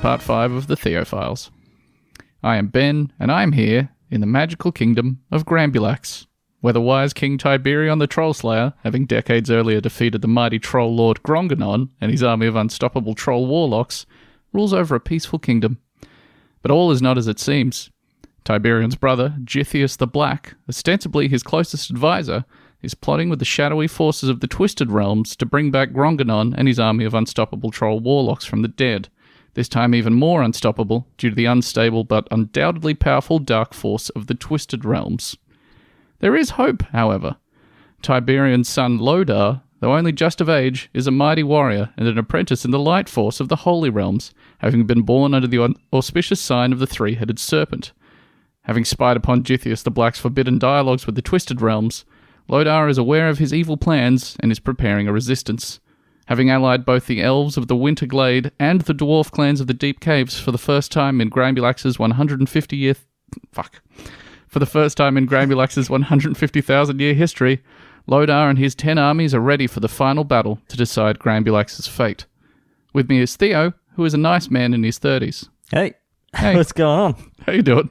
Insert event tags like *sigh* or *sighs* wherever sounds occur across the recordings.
part 5 of the Theo Files. I am Ben, and I am here in the magical kingdom of Grambulax, where the wise King Tiberion the Troll Slayer, having decades earlier defeated the mighty troll lord Gronganon and his army of unstoppable troll warlocks, rules over a peaceful kingdom. But all is not as it seems. Tiberion's brother, Gythius the Black, ostensibly his closest advisor, is plotting with the shadowy forces of the Twisted Realms to bring back Gronganon and his army of unstoppable troll warlocks from the dead, this time even more unstoppable due to the unstable but undoubtedly powerful dark force of the Twisted Realms. There is hope, however. Tiberion's son Lodar, though only just of age, is a mighty warrior and an apprentice in the light force of the Holy Realms, having been born under the auspicious sign of the three headed serpent. Having spied upon Gythius the Black's forbidden dialogues with the Twisted Realms, Lodar is aware of his evil plans and is preparing a resistance. Having allied both the elves of the Winter Glade and the dwarf clans of the Deep Caves for the first time in Grambulax's 150 year. Th- fuck. For the first time in Grambulax's 150,000 year history, Lodar and his 10 armies are ready for the final battle to decide Grambulax's fate. With me is Theo, who is a nice man in his 30s. Hey, Hey. *laughs* what's going on? How you doing?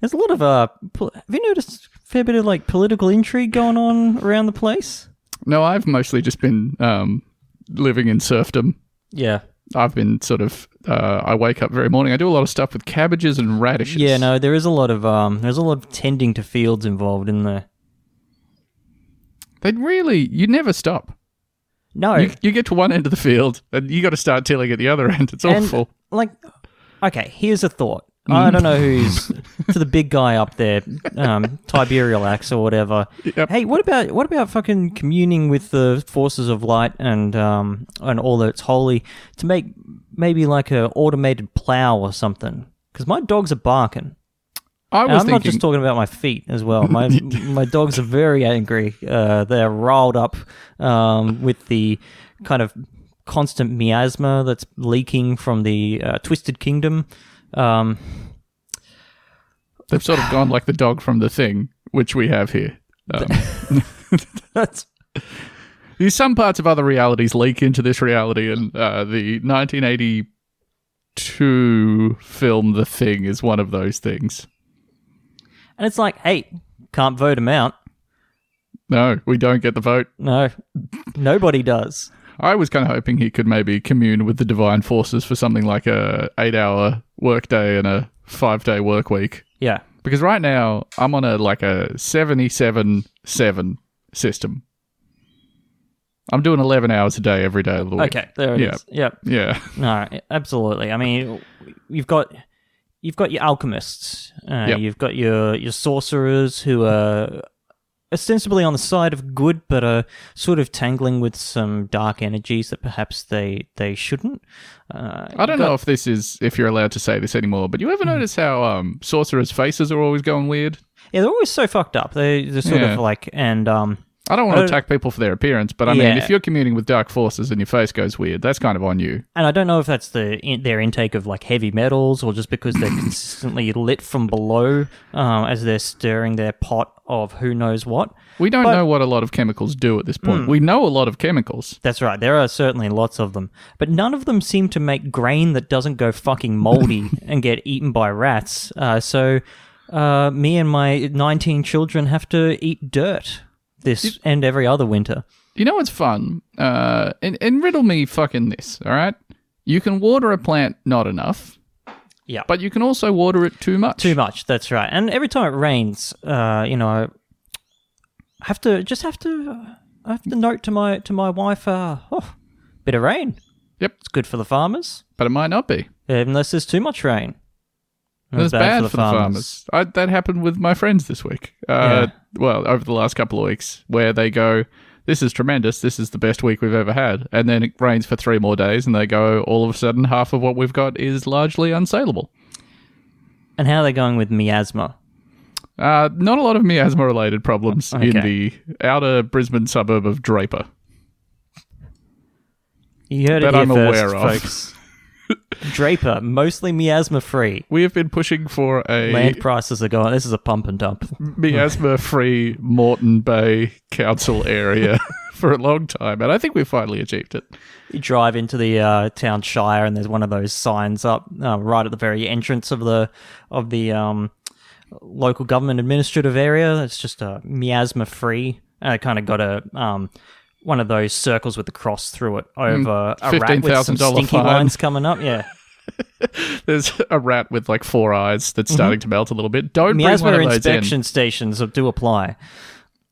There's a lot of uh. pol- have you noticed a fair bit of like political intrigue going on around the place? No, I've mostly just been um, living in serfdom. Yeah, I've been sort of. Uh, I wake up every morning. I do a lot of stuff with cabbages and radishes. yeah. No, there is a lot of um. There's a lot of tending to fields involved in there. They really. You never stop. No, You, you get to one end of the field and you got to start tilling at the other end. It's and awful. like, okay. Here's a thought. I don't know who's *laughs* to the big guy up there, um, Tiberial Axe or whatever. Yep. Hey, what about what about fucking communing with the forces of light and um and all that's holy to make maybe like a automated plow or something? Because my dogs are barking. I I'm not just talking about my feet as well. *laughs* My my dogs are very angry. Uh, they're riled up um, with the kind of constant miasma that's leaking from the uh, Twisted Kingdom. Um, they've sort of gone like the dog from the thing, which we have here. Um, *laughs* that's some parts of other realities leak into this reality, and uh, the 1982 film The Thing is one of those things. and it's like, hey, can't vote him out. No, we don't get the vote. No, nobody does. I was kind of hoping he could maybe commune with the divine forces for something like a eight hour work day and a five day work week. Yeah, Because right now I'm on a like a 77 7 system. I'm doing 11 hours a day every day of the week. okay, there it is. Yeah. Yep. Yeah. No, absolutely. I mean, you've got you've got your alchemists, uh, Yep. you've got your your sorcerers who are ostensibly on the side of good, but are sort of tangling with some dark energies that perhaps they they shouldn't. Uh, I don't you've know if this is if you're allowed to say this anymore, but you ever notice how um sorcerers' faces are always going weird? Yeah, they're always so fucked up. They they're sort Yeah. of like and um. I don't want to Uh, attack people for their appearance, but I mean, if you're commuting with dark forces and your face goes weird, that's kind of on you. And I don't know if that's the in, their intake of like heavy metals or just because they're consistently *laughs* lit from below um, as they're stirring their pot of who knows what. We don't But- know what a lot of chemicals do at this point. We know a lot of chemicals. That's right. There are certainly lots of them, but none of them seem to make grain that doesn't go fucking moldy *laughs* and get eaten by rats. Uh, so, uh, me and my 19 children have to eat dirt this and every other winter. You know what's fun? Uh, and, and riddle me fucking this, all right? You can water a plant not enough, Yeah. but you can also water it too much. Too much. That's right. And every time it rains, uh, you know, I have to just have to I have to note to my to my wife, uh, oh, bit of rain. Yep. It's good for the farmers, But it might not be. unless there's too much rain. It's bad, for the farmers. I, that happened with my friends this week. Uh, Well, over the last couple of weeks, where they go, "This is tremendous. This is the best week we've ever had," and then it rains for three more days, and they go, "All of a sudden, half of what we've got is largely unsaleable." And how are they going with miasma? Uh, not a lot of miasma related problems in the outer Brisbane suburb of Draper. You heard That it here I'm first, aware of. folks. *laughs* Draper, mostly miasma free. We have been pushing for a Land prices are going. This is a pump and dump. miasma free Moreton Bay Council area *laughs* for a long time, and I think we've finally achieved it. You drive into the uh, town shire, and there's one of those signs up uh, right at the very entrance of the of the um, local government administrative area. It's just uh, miasma free. And it kind of got a um, one of those circles with the cross through it hmm. over a rat with some $15,000 stinky fine. lines coming up. Yeah, *laughs* There's a rat with like four eyes that's mm-hmm. starting to melt a little bit. Don't bring one of those in. inspection stations do apply.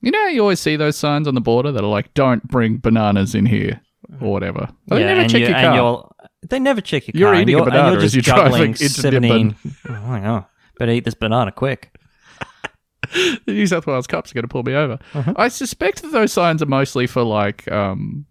You know, you always see those signs on the border that are like, "Don't bring bananas in here" or whatever. They yeah, never and check you, your car. you're they never check your You're car. and eating a you're, and banana you're as just you're *laughs* driving juggling into seventeen. *laughs* Oh, hang on, better eat this banana quick. The *laughs* New South Wales cops are going to pull me over. Uh-huh. I suspect that those signs are mostly for like, um,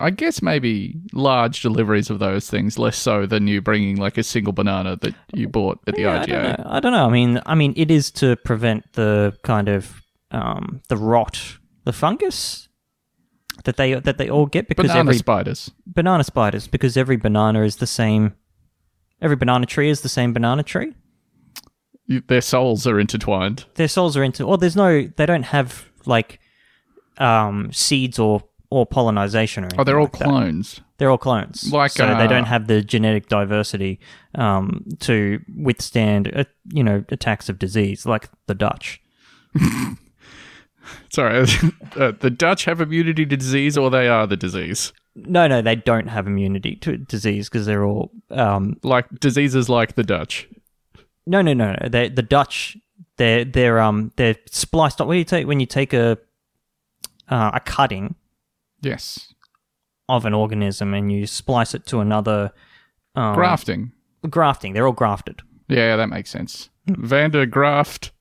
I guess maybe large deliveries of those things, less so than you bringing like a single banana that you bought at the Yeah, I IGA. don't know. I don't know. I mean, I mean, it is to prevent the kind of um, the rot, the fungus that they that they all get because Banana every spiders. banana spiders because every banana is the same. Every banana tree is the same banana tree. You, their souls are intertwined. Their souls are into. Well, there's no. They don't have like um, seeds or or pollination or anything. Oh, they're all like that. clones. They're all clones, Like, so uh, they don't have the genetic diversity um, to withstand, uh, you know, attacks of disease like the Dutch. *laughs* Sorry, *laughs* uh, the Dutch have immunity to disease, or they are the disease. No, no, they don't have immunity to disease because they're all. Um, Like diseases like the Dutch. No, no, no, no. They, the Dutch, they're they're um they're spliced up. When you take when you take a uh, a cutting Yes, of an organism and you splice it to another um, grafting. grafting, they're all grafted. Yeah, that makes sense. Vander Graft.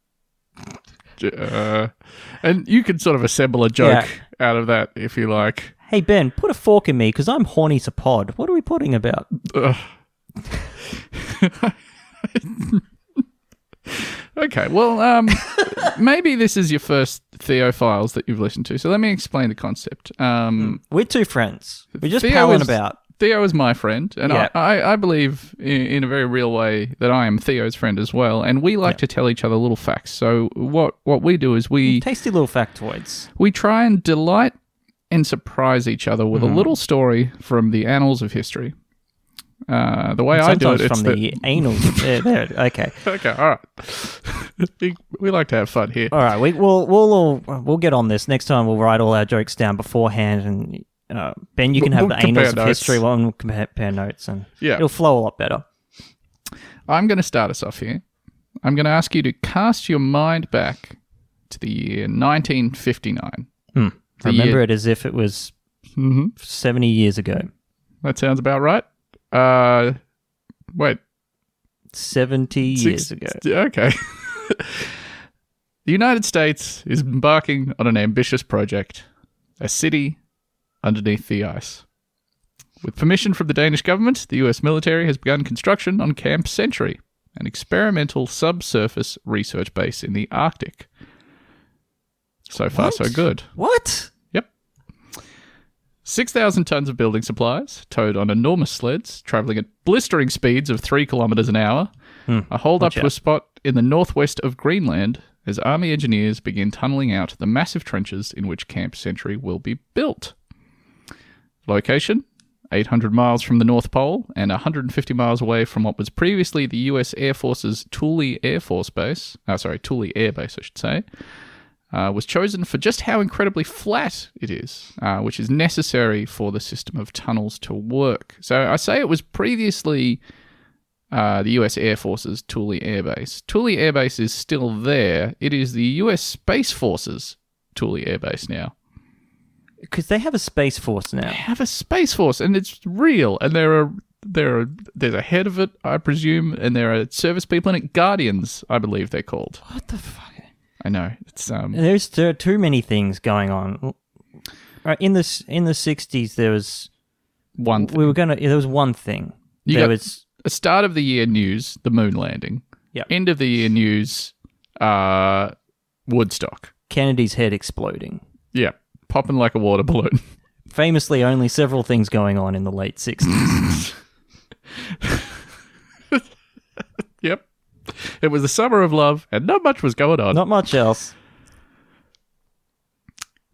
Uh, and you can sort of assemble a joke out of that if you like. Hey Ben, put a fork in me because I'm horny to pod. What are we potting about? *laughs* Okay, well, um, maybe this is your first Theo files that you've listened to. So let me explain the concept. Um, We're two friends. We're just Theo palling is- about. Theo is my friend, and Yeah. I, I, I believe in, in a very real way that I am Theo's friend as well. And we like to tell each other little facts. So what what we do is we Tasty little factoids. we try and delight and surprise each other with a little story from the annals of history. Uh, the way I do it, it's from the *laughs* anal. there, there, okay. okay. All right, *laughs* we, we like to have fun here. All right. We, we'll we'll all, we'll get on this next time. We'll write all our jokes down beforehand, and uh, Ben, you can We'll- have we'll the annals of notes. history. Well, compare notes, and Yeah. it'll flow a lot better. I'm going to start us off here. I'm going to ask you to cast your mind back to the year 1959. The Remember year- it as if it was Mhm. seventy years ago. That sounds about right. Uh, wait, Seventy years Six- ago. Okay. *laughs* the United States is embarking on an ambitious project a city underneath the ice. With permission from the Danish government, the US military has begun construction on Camp Century, an experimental subsurface research base in the Arctic. So far, so good. What? Yep. 6,000 tons of building supplies, towed on enormous sleds, traveling at blistering speeds of 3 kilometers an hour, hmm. are hauled up. Watch to a spot in the northwest of Greenland as Army engineers begin tunneling out the massive trenches in which Camp Century will be built. Location 800 miles from the North Pole and 150 miles away from what was previously the US Air Force's Thule Air Force Base. Oh, sorry, Thule Air Base, I should say uh, was chosen for just how incredibly flat it is, uh, which is necessary for the system of tunnels to work. So I say it was previously uh, the US Air Force's Thule Air Base. Thule Air Base is still there. It is the US Space Force's Thule Air Base now. Because they have a space force now. They have a Space Force, and it's real. And there are there are there's a head of it, I presume, and there are service people in it. Guardians, I believe they're called. What the fuck? I know it's um There's there are too many things going on. Right, in this in the '60s, there was one thing. we were gonna. There was one thing. You there was a start of the year news, the moon landing. Yep. End of the year news, uh, Woodstock. Kennedy's head exploding. Yeah, popping like a water balloon. *laughs* Famously, only several things going on in the late '60s. *laughs* It was the summer of love, and not much was going on. Not much else.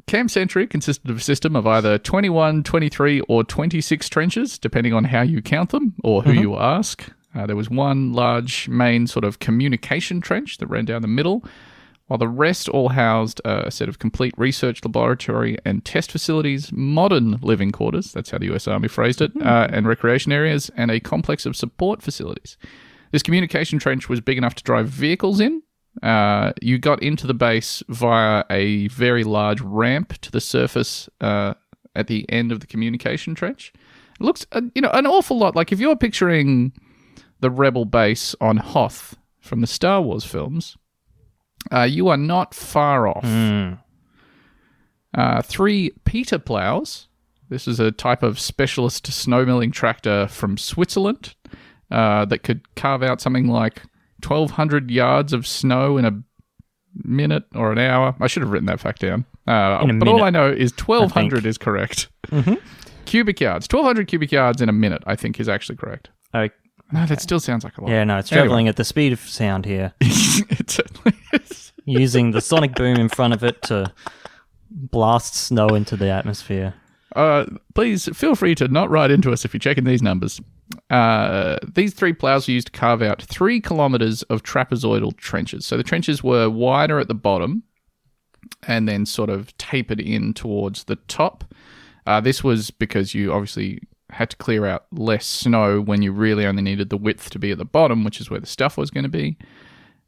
Camp Century consisted of a system of either 21, 23, or 26 trenches, depending on how you count them or who you ask. Uh, there was one large main sort of communication trench that ran down the middle, while the rest all housed a set of complete research laboratory and test facilities, modern living quarters, that's how the US Army phrased it, uh, and recreation areas, and a complex of support facilities. This communication trench was big enough to drive vehicles in. Uh, you got into the base via a very large ramp to the surface uh, at the end of the communication trench. It looks, uh, you know, an awful lot like if you're picturing the Rebel base on Hoth from the Star Wars films, uh, you are not far off. Uh, three Peter plows. This is a type of specialist snow milling tractor from Switzerland uh, that could carve out something like 1,200 yards of snow in a minute or an hour. I should have written that fact down. Uh, but all I know is 1,200 is correct. Cubic yards. 1,200 cubic yards in a minute, I think, is actually correct. Oh, No, that still sounds like a lot. yeah, no, it's Anyway. traveling at the speed of sound here, *laughs* it certainly is. using the sonic boom in front of it to blast snow into the atmosphere. Uh, please feel free to not write into us if you're checking these numbers. Uh, these three plows were used to carve out three kilometers of trapezoidal trenches. So the trenches were wider at the bottom and then sort of tapered in towards the top. Uh, this was because you obviously had to clear out less snow when you really only needed the width to be at the bottom, which is where the stuff was going to be.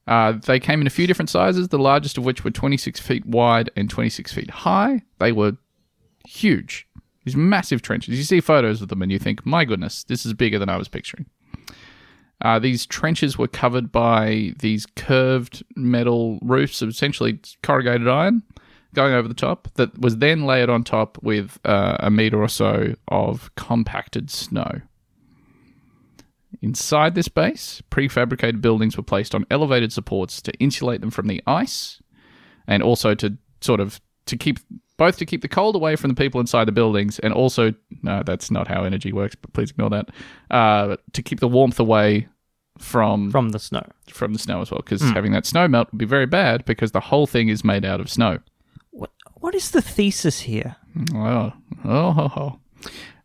Uh, they came in a few different sizes, the largest of which were 26 feet wide and 26 feet high. They were huge. These massive trenches. You see photos of them and you think, my goodness, this is bigger than I was picturing. Uh, these trenches were covered by these curved metal roofs of essentially corrugated iron going over the top that was then layered on top with uh, a meter or so of compacted snow. Inside this base, prefabricated buildings were placed on elevated supports to insulate them from the ice and also to sort of to keep both to keep the cold away from the people inside the buildings and also no that's not how energy works but please ignore that uh, to keep the warmth away from From the snow. from the snow as well because having that snow melt would be very bad because the whole thing is made out of snow What, what is the thesis here? Oh, oh, ho, ho.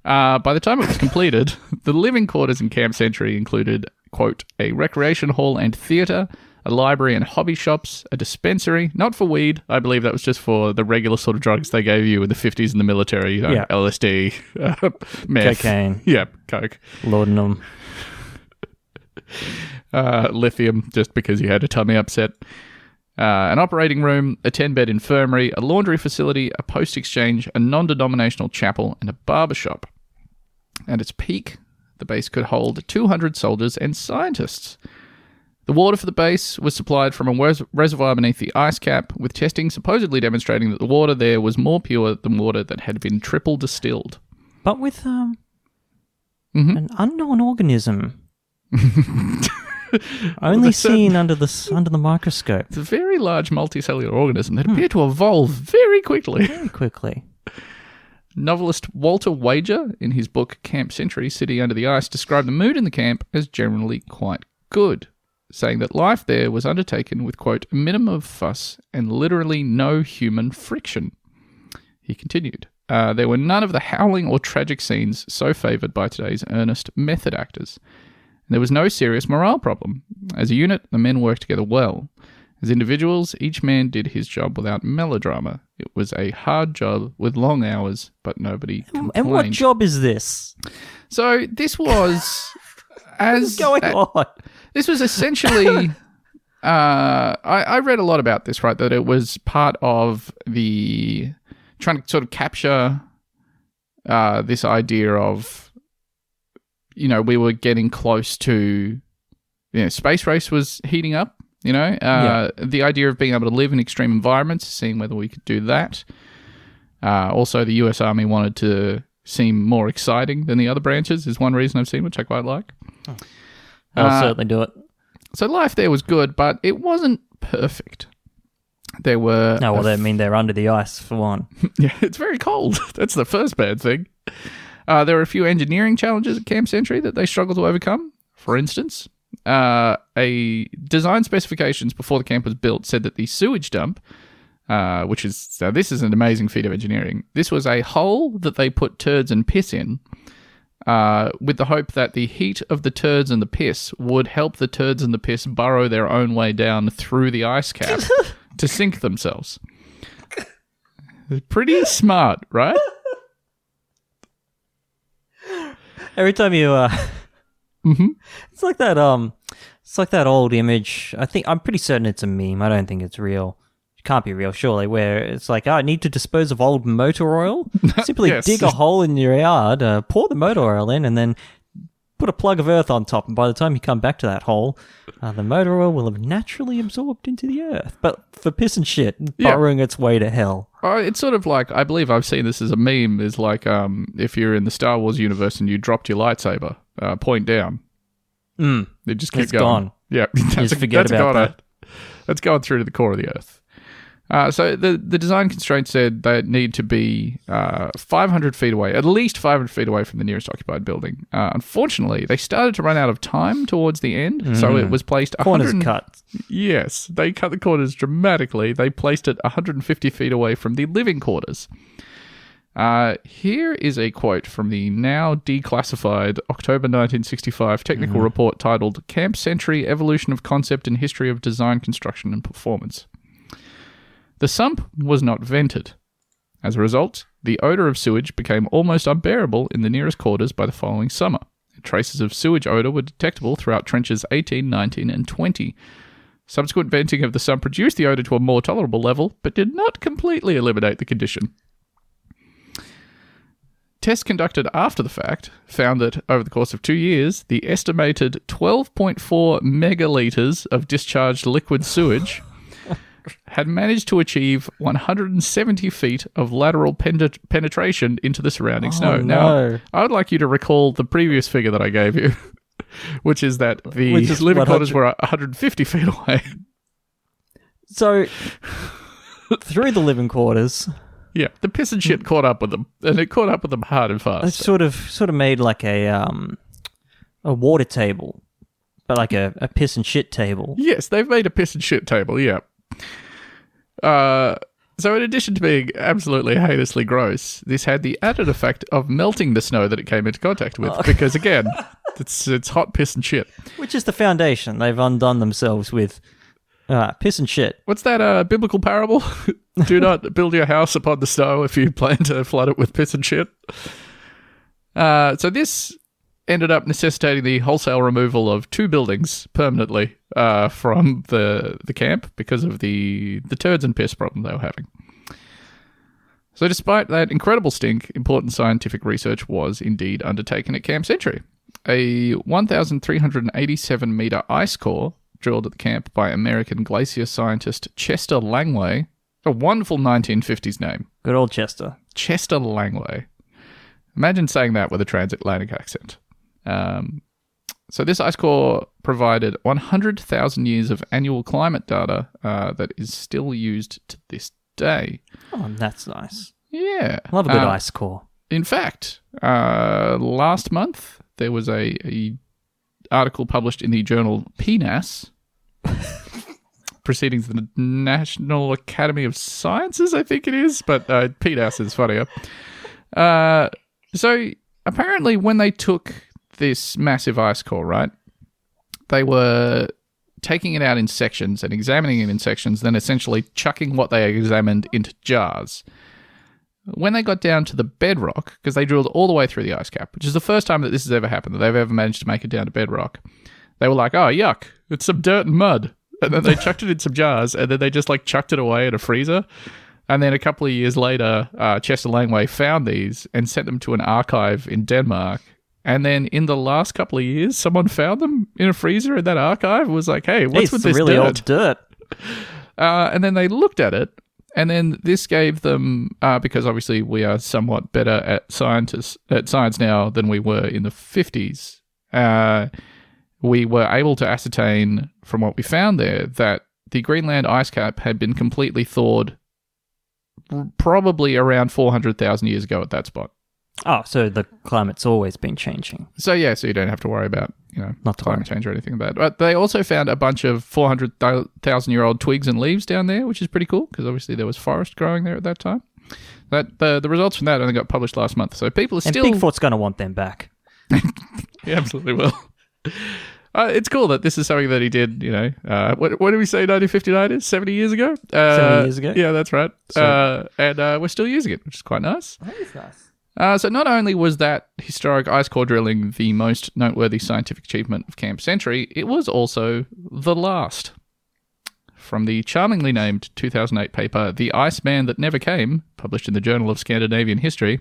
Uh, by the time it was completed, *laughs* the living quarters in Camp Century included, quote, a recreation hall and theatre, a library and hobby shops, a dispensary, not for weed. I believe that was just for the regular sort of drugs they gave you in the 50s in the military, you know, Yeah. LSD, uh, *laughs* meth. Cocaine. *laughs* Yeah, coke. Laudanum. uh, lithium just because you had a tummy upset. Uh, an operating room, a 10 bed infirmary, a laundry facility, a post exchange, a non denominational chapel, and a barber shop. At its peak, the base could hold 200 soldiers and scientists. The water for the base was supplied from a res- reservoir beneath the ice cap, with testing supposedly demonstrating that the water there was more pure than water that had been triple distilled. But with um Mhm. an unknown organism. *laughs* Only seen under the under the microscope It's a very large multicellular organism that appeared to evolve very quickly. very quickly. *laughs* Novelist Walter Wager, in his book Camp Century City Under the Ice, described the mood in the camp as generally quite good, saying that life there was undertaken with, quote, a minimum of fuss and literally no human friction. He continued, uh, there were none of the howling or tragic scenes so favoured by today's earnest method actors. And there was no serious morale problem. As a unit, the men worked together well. As individuals, each man did his job without melodrama. It was a hard job with long hours, but nobody complained. And what job is this? so this was *laughs* as going on? This was essentially. *laughs* uh, I, I read a lot about this, right? That it was part of the trying to sort of capture uh, this idea of, you know, we were getting close to, you know, space race was heating up. You know, uh, the idea of being able to live in extreme environments, seeing whether we could do that. Uh, also, the U.S. Army wanted to seem more exciting than the other branches. Is one reason I've seen, which I quite like. I'll Uh, certainly do it. So life there was good, but it wasn't perfect. There were No, well, that mean they're under the ice for one. *laughs* yeah, it's very cold. *laughs* That's the first bad thing. Uh, there were a few engineering challenges at Camp Century that they struggled to overcome. For instance, uh, a design specifications before the camp was built said that the sewage dump, uh, which is so this is an amazing feat of engineering. This was a hole that they put turds and piss in, uh, with the hope that the heat of the turds and the piss would help the turds and the piss burrow their own way down through the ice cap *laughs* to sink themselves. Pretty smart, right? Every time you, uh, Mhm. it's like that. Um, it's like that old image. I think I'm pretty certain it's a meme. I don't think it's real. It can't be real, surely. Where it's like, oh, I need to dispose of old motor oil. *laughs* Simply Yes. dig a hole in your yard, uh, pour the motor oil in, and then put a plug of earth on top. And by the time you come back to that hole, uh, the motor oil will have naturally absorbed into the earth. But for piss and shit, Yeah. burrowing its way to hell. Uh, it's sort of like I believe I've seen this as a meme. Is like um, if you're in the Star Wars universe and you dropped your lightsaber, uh, point down, Mm. they just keeps going. gone. Yeah, *laughs* that's just a, forget that's about goner. That's going through to the core of the Earth. Uh, so the the design constraints said they need to be uh, 500 feet away, at least 500 feet away from the nearest occupied building. Uh, unfortunately, they started to run out of time towards the end, so it was placed Mm. Corners cut. Yes, they cut the corners dramatically. They placed it 150 feet away from the living quarters. Uh, here is a quote from the now declassified October 1965 technical report titled Camp Century Evolution of Concept and History of Design, Construction, and Performance. The sump was not vented. As a result, the odor of sewage became almost unbearable in the nearest quarters by the following summer. Traces of sewage odor were detectable throughout trenches 18, 19, and 20. Subsequent venting of the sump reduced the odor to a more tolerable level, but did not completely eliminate the condition. Tests conducted after the fact found that over the course of two years, the estimated 12.4 megalitres of discharged liquid sewage had managed to achieve 170 feet of lateral penet- penetration into the surrounding snow. Oh, Now, no. I would like you to recall the previous figure that I gave you, *laughs* which is that the Which is living quarters were 150 feet away. So, through the living quarters, Yeah, the piss and shit caught up with them, and it caught up with them hard and fast. sort of sort of made like a um a water table, but like a, a piss and shit table. Yes, they've made a piss and shit table. Yeah. Uh, so in addition to being absolutely heinously gross, this had the added effect of melting the snow that it came into contact with, because again, *laughs* it's it's hot piss and shit. Which is the foundation they've undone themselves with. Uh, piss and shit. What's that uh, biblical parable? *laughs* Do not *laughs* build your house upon the snow if you plan to flood it with piss and shit. Uh, so this ended up necessitating the wholesale removal of two buildings permanently uh, from the the camp because of the the turds and piss problem they were having. So, despite that incredible stink, important scientific research was indeed undertaken at Camp Century. A 1,387 meter ice core drilled at the camp by American glacier scientist Chester Langway. A wonderful 1950s name. Good old Chester. Chester Langway. Imagine saying that with a transatlantic accent. Um, so this ice core provided 100,000 years of annual climate data uh, that is still used to this day. Oh, that's nice. Yeah, Love a good Uh, ice core. In fact, uh, last month there was a, a article published in the journal PNAS, *laughs* Proceedings of the National Academy of Sciences, I think it is, but uh, PNAS is funnier. Uh, so apparently, when they took this massive ice core, right, they were taking it out in sections and examining it in sections, then essentially chucking what they examined into jars. When they got down to the bedrock, because they drilled all the way through the ice cap, which is the first time that this has ever happened, that they've ever managed to make it down to bedrock, they were like, oh, yuck, it's some dirt and mud. And then they *laughs* chucked it in some jars, and then they just like chucked it away in a freezer. And then a couple of years later, uh, Chester Langway found these and sent them to an archive in Denmark. And then in the last couple of years, someone found them in a freezer in that archive. and Was like, "Hey, what's It's with this really dirt?" old dirt. *laughs* Uh, and then they looked at it, and then this gave them uh, because obviously we are somewhat better at scientists at science now than we were in the fifties. Uh, we were able to ascertain from what we found there that the Greenland ice cap had been completely thawed, r- probably around four hundred thousand years ago at that spot. Oh, so the climate's always been changing. So yeah, so you don't have to worry about you know Not climate change or anything like that. But they also found a bunch of four hundred thousand year old twigs and leaves down there, which is pretty cool because obviously there was forest growing there at that time. That the the results from that only got published last month, so people are And still Bigfoot's going to want them back. *laughs* He absolutely will. Uh, it's cool that this is something that he did. You know, uh, what, what did we say? 1959 is 70 years ago. Uh, 70 years ago? Yeah, that's right. So- uh, and uh, we're still using it, which is quite nice. That is nice. Uh, so not only was that historic ice core drilling the most noteworthy scientific achievement of Camp Century, it was also the last. From the charmingly named 2008 paper "The Ice Man That Never Came," published in the Journal of Scandinavian History.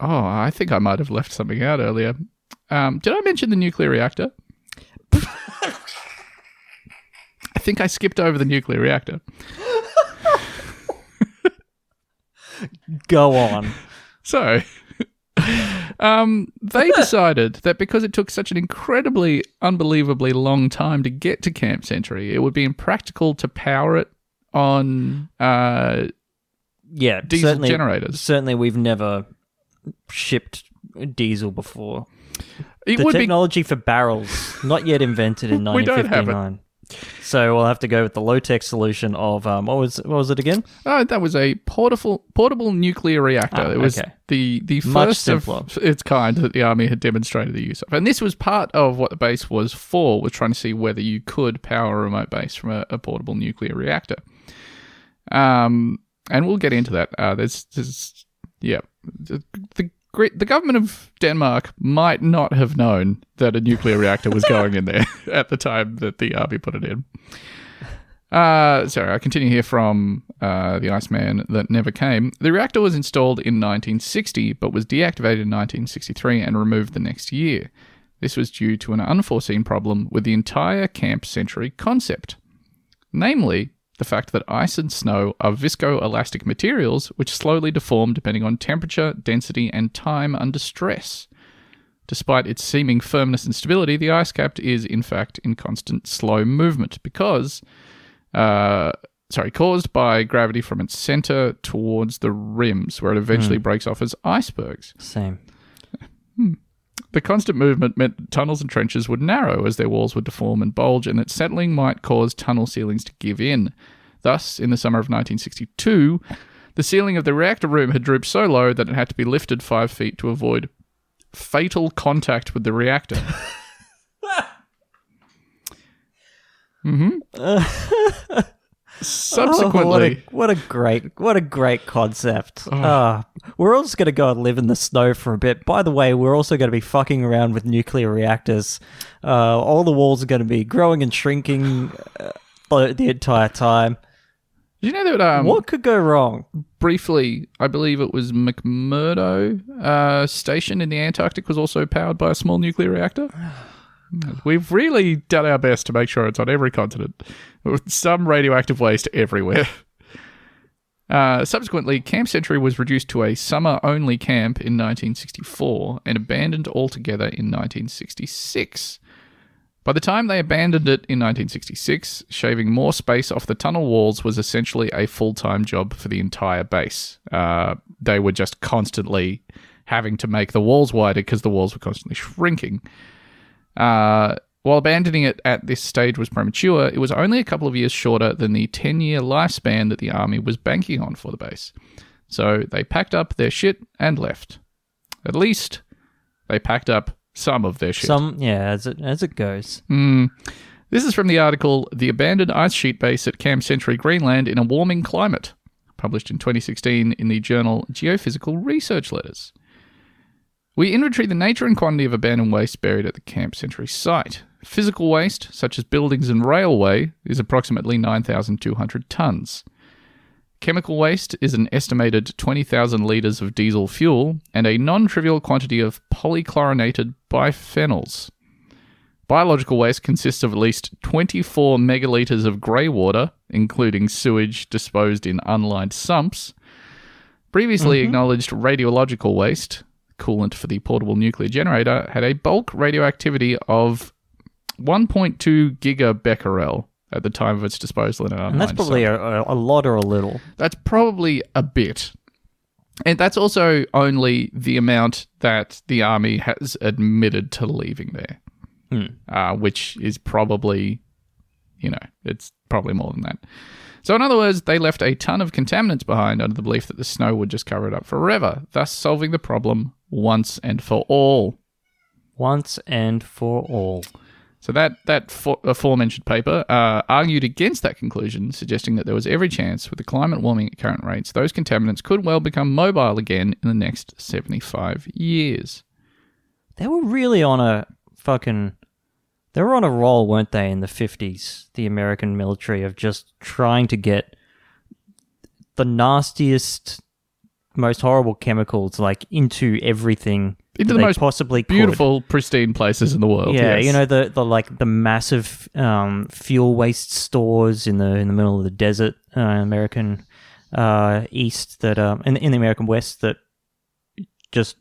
Oh, I think I might have left something out earlier. Um, did I mention the nuclear reactor? *laughs* I think I skipped over the nuclear reactor. Go on. So, *laughs* um, they *laughs* decided that because it took such an incredibly, unbelievably long time to get to Camp Century, it would be impractical to power it on uh, Yeah, diesel certainly, generators. Certainly, we've never shipped diesel before. It the would be technology for barrels not yet invented in *laughs* We don't have it. 1959. So we'll have to go with the low tech solution of um, what was what was it again? Oh, that was a portable portable nuclear reactor. Ah, it was okay. the the first of its kind that the army had demonstrated the use of, and this was part of what the base was for. Was trying to see whether you could power a remote base from a, a portable nuclear reactor. Um, and we'll get into that. Uh, there's, there's yeah, the, the the government of Denmark might not have known that a nuclear reactor was going in there *laughs* at the time that the army put it in. Uh, sorry, I continue here from uh, the Iceman that never came. The reactor was installed in 1960, but was deactivated in 1963 and removed the next year. This was due to an unforeseen problem with the entire Camp Century concept. Namely, the fact that ice and snow are viscoelastic materials which slowly deform depending on temperature, density, and time under stress. Despite its seeming firmness and stability, the ice cap is in fact in constant slow movement because uh, sorry, caused by gravity from its center towards the rims, where it eventually breaks off as icebergs. Same. The constant movement meant that tunnels and trenches would narrow as their walls would deform and bulge, and that settling might cause tunnel ceilings to give in. Thus, in the summer of 1962, the ceiling of the reactor room had drooped so low that it had to be lifted five feet to avoid fatal contact with the reactor. *laughs* mm-hmm. *laughs* Subsequently, Oh, what, a, what a great, what a great concept. Ah, we're all just going to go and live in the snow for a bit. By the way, we're also going to be fucking around with nuclear reactors. Uh, all the walls are going to be growing and shrinking uh, the entire time. do you know that um, what could go wrong? briefly, I believe it was McMurdo uh, station in the Antarctic was also powered by a small nuclear reactor. *sighs* We've really done our best to make sure it's on every continent, with some radioactive waste everywhere. *laughs* Uh, subsequently, Camp Century was reduced to a summer only camp in 1964 and abandoned altogether in 1966. By the time they abandoned it in 1966, shaving more space off the tunnel walls was essentially a full time job for the entire base. Uh, they were just constantly having to make the walls wider because the walls were constantly shrinking. Uh, while abandoning it at this stage was premature, it was only a couple of years shorter than the 10 year lifespan that the army was banking on for the base. So they packed up their shit and left. At least they packed up some of their shit. Some, yeah, as it as it goes. Mm. This is from the article The Abandoned Ice Sheet Base at Camp Century, Greenland in a Warming Climate, published in 2016 in the journal Geophysical Research Letters. We inventory the nature and quantity of abandoned waste buried at the Camp Century site. Physical waste, such as buildings and railway, is approximately 9,200 tonnes. Chemical waste is an estimated 20,000 litres of diesel fuel and a non trivial quantity of polychlorinated biphenyls. Biological waste consists of at least 24 megalitres of grey water, including sewage disposed in unlined sumps. Previously mm-hmm. acknowledged radiological waste, coolant for the portable nuclear generator, had a bulk radioactivity of 1.2 gigabecquerel at the time of its disposal in an And that's probably sump. a, a, lot or a little. That's probably a bit. And that's also only the amount that the army has admitted to leaving there, uh, which is probably, you know, it's probably more than that. So, in other words, they left a ton of contaminants behind under the belief that the snow would just cover it up forever, thus solving the problem once and for all. Once and for all. So that that fo- aforementioned paper uh, argued against that conclusion, suggesting that there was every chance, with the climate warming at current rates, those contaminants could well become mobile again in the next 75 years. They were really on a fucking. They were on a roll, weren't they, in the 50s? The American military of just trying to get the nastiest, most horrible chemicals like into everything Into the most possibly could. Beautiful, pristine places in the world. Yeah, yes. you know the, the like the massive um, fuel waste stores in the in the middle of the desert, uh, American uh, East that um, in in the American West that just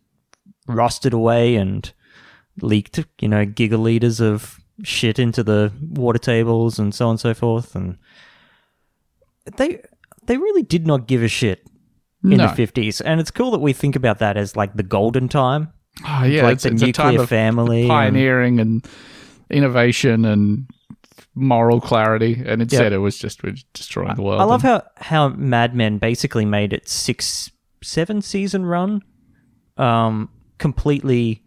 rusted away and leaked, you know, gigaliters of shit into the water tables and so on and so forth, and they they really did not give a shit in No. the fifties, and it's cool that we think about that as like the golden time Oh, yeah, like it's, the it's a time nuclear of family pioneering and innovation and moral clarity. And instead, Yeah. it was just we're destroying the world. I love And- how how Mad Men basically made its six seven season run, um, completely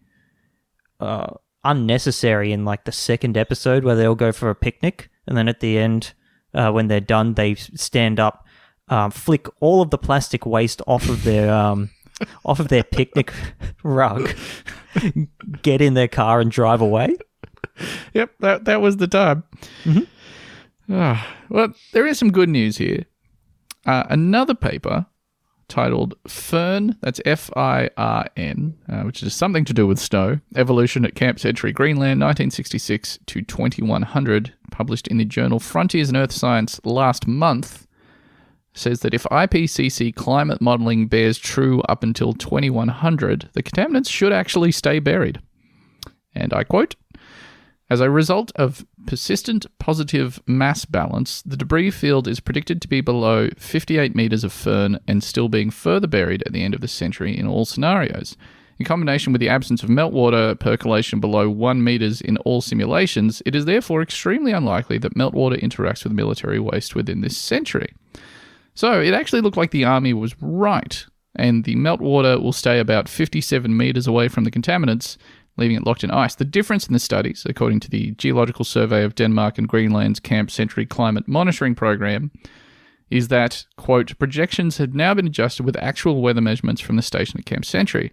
uh, unnecessary in like the second episode where they all go for a picnic, and then at the end, uh, when they're done, they stand up, um, flick all of the plastic waste off of their um, off of their picnic *laughs* rug, get in their car and drive away. Yep, that that was the time. Ah, well, there is some good news here. Uh, another paper titled Firn, that's F I R N, uh, which is something to do with snow, Evolution at Camp Century, Greenland, 1966 to 2100, published in the journal Frontiers in Earth Science last month, says that if IPCC climate modeling bears true up until 2100, the contaminants should actually stay buried. And I quote, as a result of persistent positive mass balance, the debris field is predicted to be below 58 meters of firn and still being further buried at the end of the century in all scenarios. In combination with the absence of meltwater percolation below 1 meters in all simulations, it is therefore extremely unlikely that meltwater interacts with military waste within this century. So it actually looked like the army was right, and the meltwater will stay about 57 meters away from the contaminants, leaving it locked in ice. The difference in the studies, according to the Geological Survey of Denmark and Greenland's Camp Century Climate Monitoring Program, is that, quote, projections have now been adjusted with actual weather measurements from the station at Camp Century,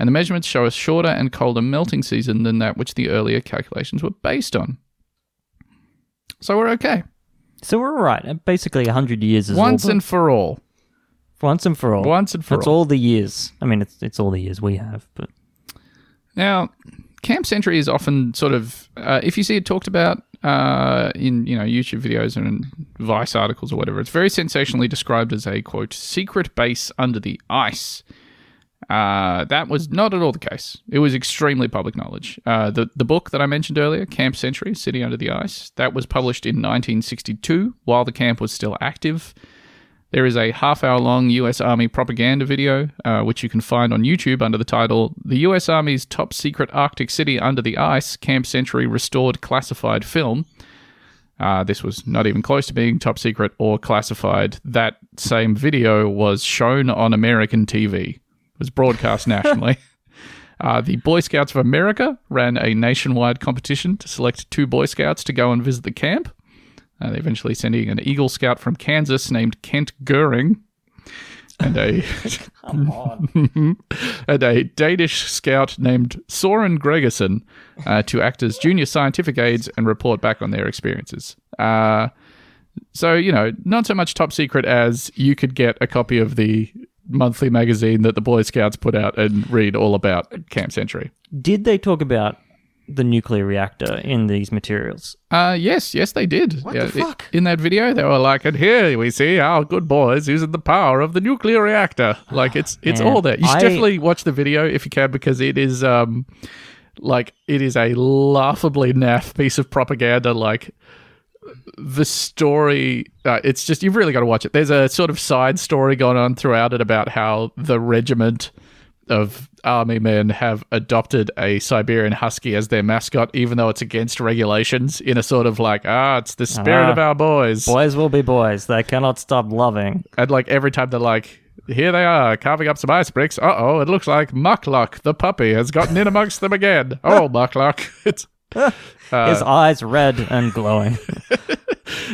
and the measurements show a shorter and colder melting season than that which the earlier calculations were based on. So we're okay. So we're right. Basically, hundred years is Once all and for all. once and for all. Once and for That's all. all the years. I mean, it's it's all the years we have, but Now, Camp Century is often sort of, uh, if you see it talked about uh, in you know YouTube videos and Vice articles or whatever, it's very sensationally described as a quote secret base under the ice. Uh, that was not at all the case. It was extremely public knowledge. Uh, the the book that I mentioned earlier, Camp Century: City Under the Ice, that was published in 1962 while the camp was still active. There is a half hour long US Army propaganda video, uh, which you can find on YouTube under the title The US Army's Top Secret Arctic City Under the Ice Camp Century Restored Classified Film. Uh, this was not even close to being top secret or classified. That same video was shown on American TV, was broadcast nationally. *laughs* Uh, the Boy Scouts of America ran a nationwide competition to select two Boy Scouts to go and visit the camp. Uh, they eventually sending an Eagle Scout from Kansas named Kent Goering and a *laughs* *laughs* and a Danish scout named Soren Gregerson uh, to act as junior scientific aides and report back on their experiences. Uh, so you know, not so much top secret as you could get a copy of the monthly magazine that the Boy Scouts put out and read all about Camp Century. did they talk about the nuclear reactor in these materials? Uh, yes, yes, they did. What Yeah, the fuck? in that video, they were like, "And here we see our good boys using the power of the nuclear reactor." Like it's it's *sighs* Man, all there. You should I- definitely watch the video if you can because it is um, like it is a laughably naff piece of propaganda. Like the story uh, it's just you've really got to watch it there's a sort of side story going on throughout it about how the regiment of army men have adopted a siberian husky as their mascot even though it's against regulations in a sort of like ah it's the spirit Ah. of our boys Boys will be boys. They cannot stop loving. and like every time they're like here they are carving up some ice bricks uh-oh it looks like muckluck the puppy has gotten in amongst them again oh *laughs* muckluck *laughs* it's *laughs* His eyes red and glowing. *laughs*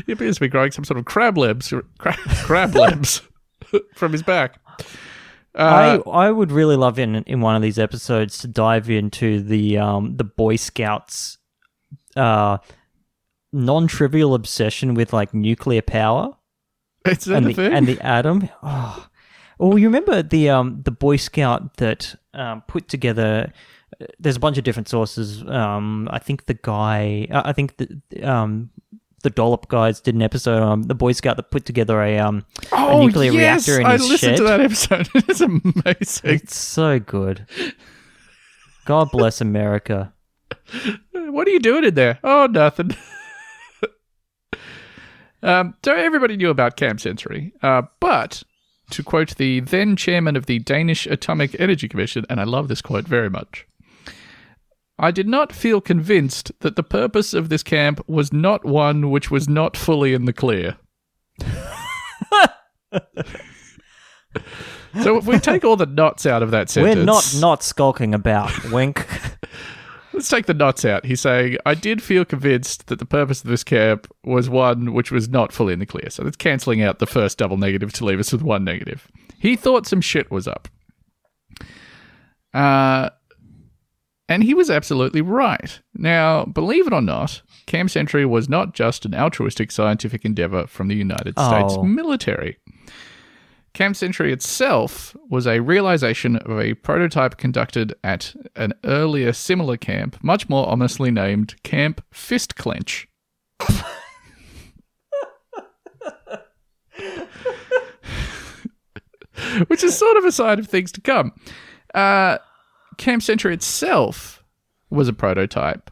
He appears to be growing some sort of crab limbs, cra- crab limbs *laughs* from his back. Uh, I I would really love in in one of these episodes to dive into the um the Boy Scouts uh non-trivial obsession with like nuclear power it's that and the thing. and the atom. Oh. oh, you remember the um the Boy Scout that um put together uh, there's a bunch of different sources. Um I think the guy I think the um the Dollop guys did an episode on the Boy Scout that put together a um oh, a nuclear yes, reactor in I his listened shed. to that episode. *laughs* it's amazing. It's so good. God bless America. What are you doing in there? Oh, nothing. *laughs* um, so everybody knew about Camp Century, uh, but to quote the then chairman of the Danish Atomic Energy Commission, and I love this quote very much. I did not feel convinced that the purpose of this camp was not one which was not fully in the clear. *laughs* so if we take all the knots out of that sentence, We're not not skulking about. Wink. *laughs* Let's take the knots out. He's saying, I did feel convinced that the purpose of this camp was one which was not fully in the clear. So that's cancelling out the first double negative to leave us with one negative. He thought some shit was up. Uh, and he was absolutely right. Now, believe it or not, Camp Century was not just an altruistic scientific endeavor from the United States Oh. military. Camp Century itself was a realization of a prototype conducted at an earlier similar camp, much more ominously named Camp Fist Clench. *laughs* Which is sort of a sign of things to come. Uh, Camp Century itself was a prototype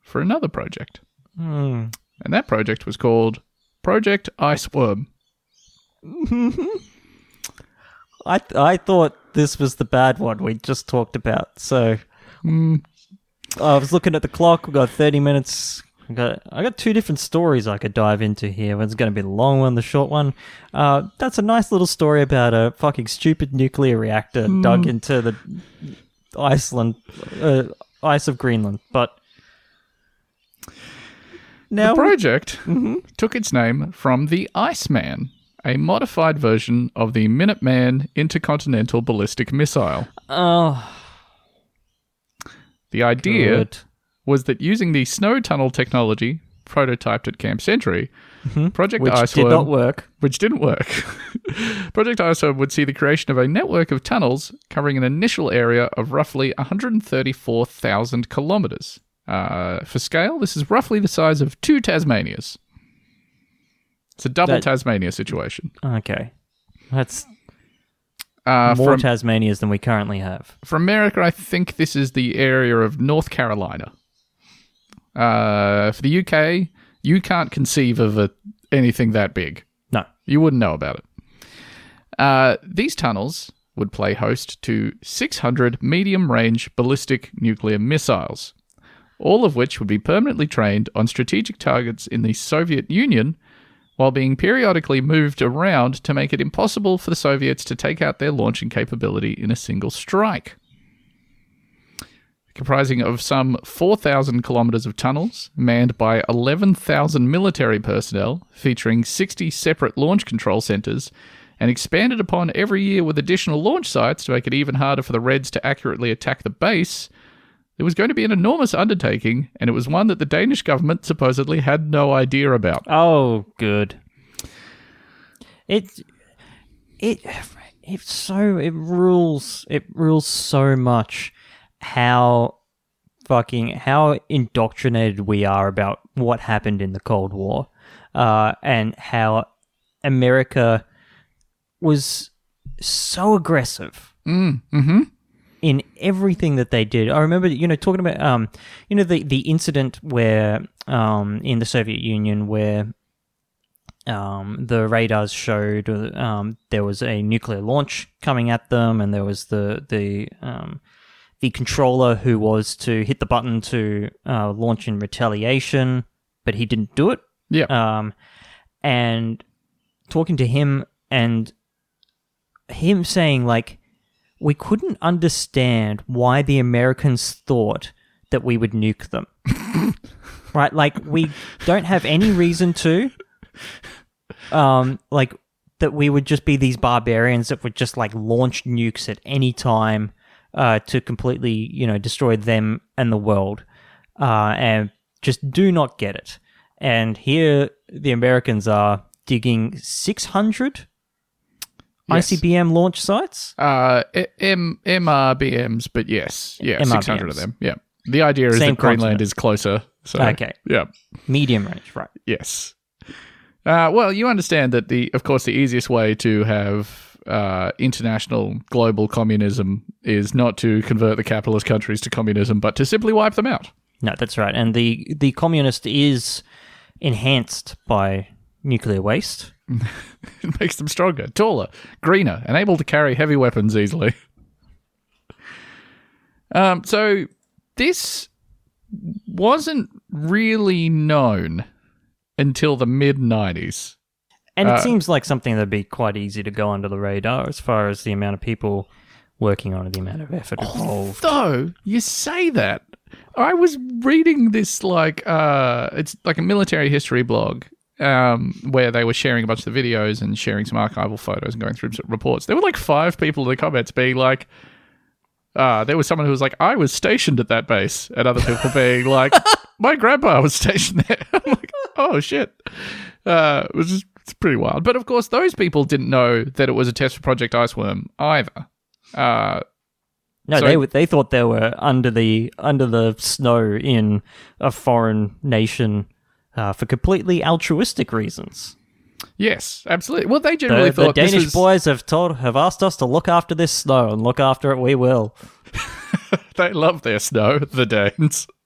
for another project. Hmm. And that project was called Project Iceworm. *laughs* I I thought this was the bad one we just talked about. So I was looking at the clock. We've got thirty minutes. I got I got two different stories I could dive into here. One's going to be the long one, the short one. Uh, that's a nice little story about a fucking stupid nuclear reactor dug into the Iceland uh, ice of Greenland. But now The project took its name from the Iceman, a modified version of the Minuteman intercontinental ballistic missile. oh, The idea good. was that using the snow tunnel technology prototyped at Camp Century, Project which Iceworm, did not work. which didn't work. *laughs* Project Iceworm would see the creation of a network of tunnels covering an initial area of roughly 134,000 kilometers. Uh, for scale, this is roughly the size of two Tasmanias. It's a double That- Tasmania situation. Okay, that's Uh, more from, Tasmanias than we currently have. for America, I think this is the area of North Carolina. Uh, for the UK, you can't conceive of a, anything that big. No. You wouldn't know about it. Uh, these tunnels would play host to 600 medium range ballistic nuclear missiles, all of which would be permanently trained on strategic targets in the Soviet Union while being periodically moved around to make it impossible for the Soviets to take out their launching capability in a single strike. Comprising of some 4,000 kilometers of tunnels, manned by 11,000 military personnel, featuring 60 separate launch control centers, and expanded upon every year with additional launch sites to make it even harder for the Reds to accurately attack the base, it was going to be an enormous undertaking, and it was one that the Danish government supposedly had no idea about. Oh, good. It it *sighs* it's so it rules it rules so much how fucking how indoctrinated we are about what happened in the Cold War, uh, and how America was so aggressive Mm, hmm in everything that they did. I remember, you know, talking about, um, you know, the the incident where, um, in the Soviet Union where, um, the radars showed um, there was a nuclear launch coming at them, and there was the the um, the controller who was to hit the button to uh, launch in retaliation, but he didn't do it. Yeah. Um, and talking to him and him saying like we couldn't understand why the Americans thought that we would nuke them. *laughs* right? Like we don't have any reason to. Um like that we would just be these barbarians that would just like launch nukes at any time uh to completely, you know, destroy them and the world. Uh and just do not get it. And here the Americans are digging 600 Yes. ICBM launch sites. Uh, M MRBMs, but yes, yeah, MRBMs. six hundred of them. Yeah. The idea is Same that Greenland continent. is closer. So Okay. yeah, Medium range, right. yes. Uh, well, you understand that the, of course, the easiest way to have uh, international global communism is not to convert the capitalist countries to communism, but to simply wipe them out. No, that's right. And the the communist is enhanced by nuclear waste. *laughs* It makes them stronger, taller, greener, and able to carry heavy weapons easily. *laughs* Um, so this wasn't really known until the mid '90s. And it Uh, seems like something that'd be quite easy to go under the radar as far as the amount of people working on it, the amount of effort involved. Though you say that, I was reading this like uh, it's like a military history blog um, where they were sharing a bunch of the videos and sharing some archival photos and going through some reports. There were like five people in the comments being like, uh, there was someone who was like, I was stationed at that base, and other people being like, *laughs* my grandpa was stationed there. *laughs* I'm like, oh shit. Uh, it was just it's pretty wild. But of course, those people didn't know that it was a test for Project Iceworm either. Uh, No, So- they they thought they were under the under the snow in a foreign nation uh, for completely altruistic reasons. Yes, absolutely. Well, they generally The, the thought this Danish was, boys have told have asked us to look after this snow and look after it. We will. *laughs* they love their snow, the Danes. *laughs*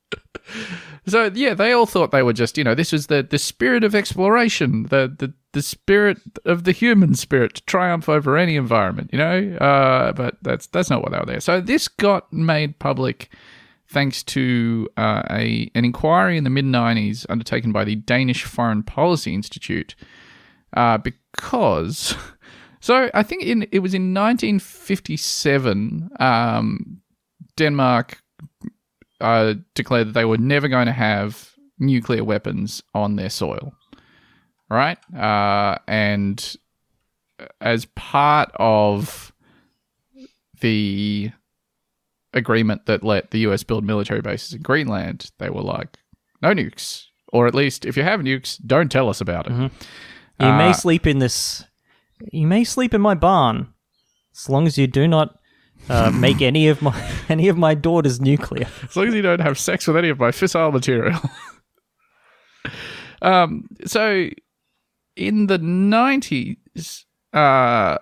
so yeah, they all thought they were just, you know, this was the the spirit of exploration, the the the spirit of the human spirit to triumph over any environment, you know. Uh, but that's that's not what they were there. So this got made public thanks to uh, a an inquiry in the mid '90s undertaken by the Danish Foreign Policy Institute, uh, because. *laughs* So I think in it was in 1957. Um, Denmark uh, declared that they were never going to have nuclear weapons on their soil, right? Uh, and as part of the agreement that let the US build military bases in Greenland, they were like, no nukes. Or at least, if you have nukes, don't tell us about it. You may Uh, sleep in this. You may sleep in my barn, as long as you do not uh, make any of my *laughs* any of my daughters nuclear. as long as you don't have sex with any of my fissile material. *laughs* um, so, in the 90s, uh,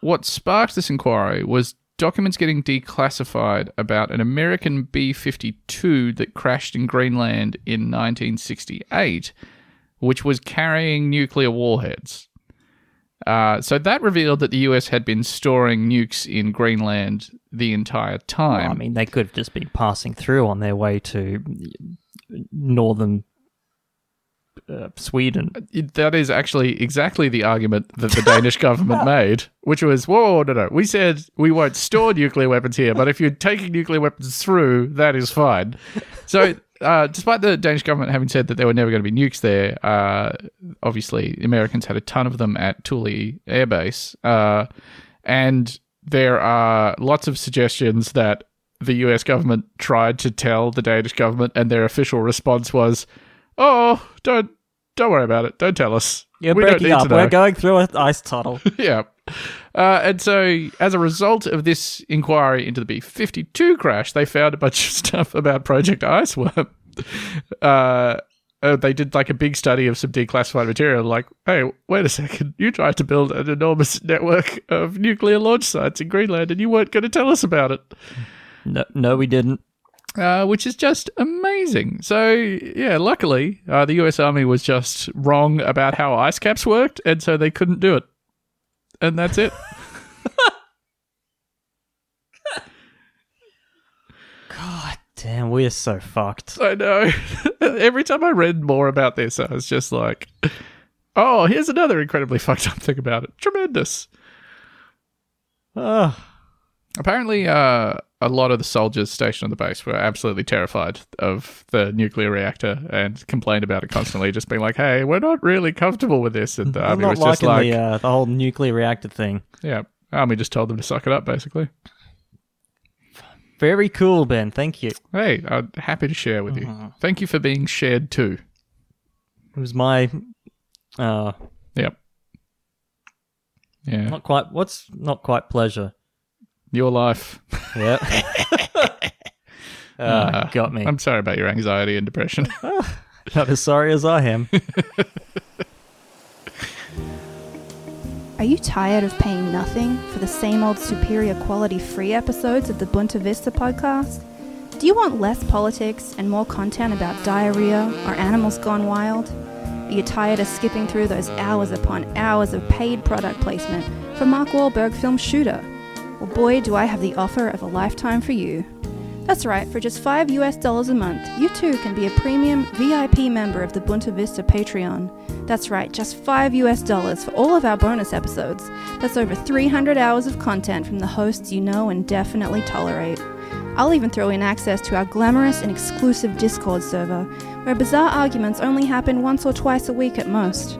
what sparked this inquiry was documents getting declassified about an American B 52 that crashed in Greenland in 1968, which was carrying nuclear warheads. Uh, so that revealed that the US had been storing nukes in Greenland the entire time. I mean, they could have just been passing through on their way to northern uh, Sweden. That is actually exactly the argument that the Danish government *laughs* made, which was, whoa, no, no. We said we won't store nuclear weapons here, but if you're taking nuclear weapons through, that is fine. So, uh, despite the Danish government having said that there were never going to be nukes there, uh, obviously, the Americans had a ton of them at Thule Air Base. Uh, and there are lots of suggestions that the US government tried to tell the Danish government, and their official response was, "Oh, don't don't worry about it. Don't tell us. You're we breaking up. to know." We're going through an ice tunnel. *laughs* yeah. Uh, and so, as a result of this inquiry into the B 52 crash, they found a bunch of *laughs* stuff about Project Iceworm. *laughs* Uh, uh, they did like a big study of some declassified material. Like, hey, wait a second, you tried to build an enormous network of nuclear launch sites in Greenland, and you weren't going to tell us about it. No, no, we didn't. Uh, which is just amazing. So, yeah, luckily, uh, the US Army was just wrong about how ice caps worked, and so they couldn't do it. And that's it. God damn, we are so fucked. I know. *laughs* Every time I read more about this, I was just like, oh, here's another incredibly fucked up thing about it. Tremendous. Ugh. Apparently, uh, a lot of the soldiers stationed on the base were absolutely terrified of the nuclear reactor and complained about it constantly, just being like, "Hey, we're not really comfortable with this." And the I'm army was just like, the, uh, the whole nuclear reactor thing. "Yeah." Army just told them to suck it up, basically. Very cool, Ben. Thank you. Hey, I'm happy to share with you. Thank you for being shared too. It was my uh Yep. Yeah. not quite what's not quite pleasure. Your life. Yeah. *laughs* uh, got me. I'm sorry about your anxiety and depression. *laughs* not as sorry as I am. *laughs* Are you tired of paying nothing for the same old superior quality free episodes of the Bunta Vista podcast? Do you want less politics and more content about diarrhea or animals gone wild? Are you tired of skipping through those hours upon hours of paid product placement for Mark Wahlberg film Shooter? Well, boy, do I have the offer of a lifetime for you. That's right, for just 5 US dollars a month, you too can be a premium VIP member of the Bunta Vista Patreon. That's right, just 5 US dollars for all of our bonus episodes. That's over 300 hours of content from the hosts you know and definitely tolerate. I'll even throw in access to our glamorous and exclusive Discord server, where bizarre arguments only happen once or twice a week at most.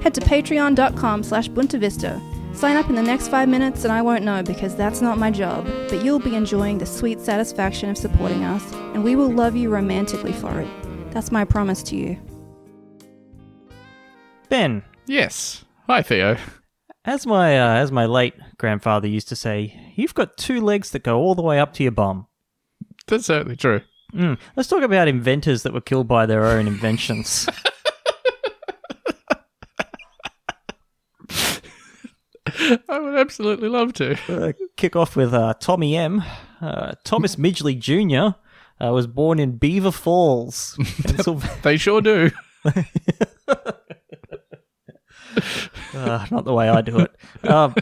Head to patreon.com slash buntavista. Sign up in the next five minutes and I won't know because that's not my job, but you'll be enjoying the sweet satisfaction of supporting us, and we will love you romantically for it. That's my promise to you. Ben, yes. Hi, Theo. as my uh, as my late grandfather used to say, you've got two legs that go all the way up to your bum. That's certainly true. Mm. Let's talk about inventors that were killed by their own inventions. *laughs* *laughs* I would absolutely love to. uh, kick off with uh, Tommy M. Uh, Thomas *laughs* Midgley Jr. Uh, was born in Beaver Falls, *laughs* Pennsylvania. They sure do. Uh, not the way I do it. Um,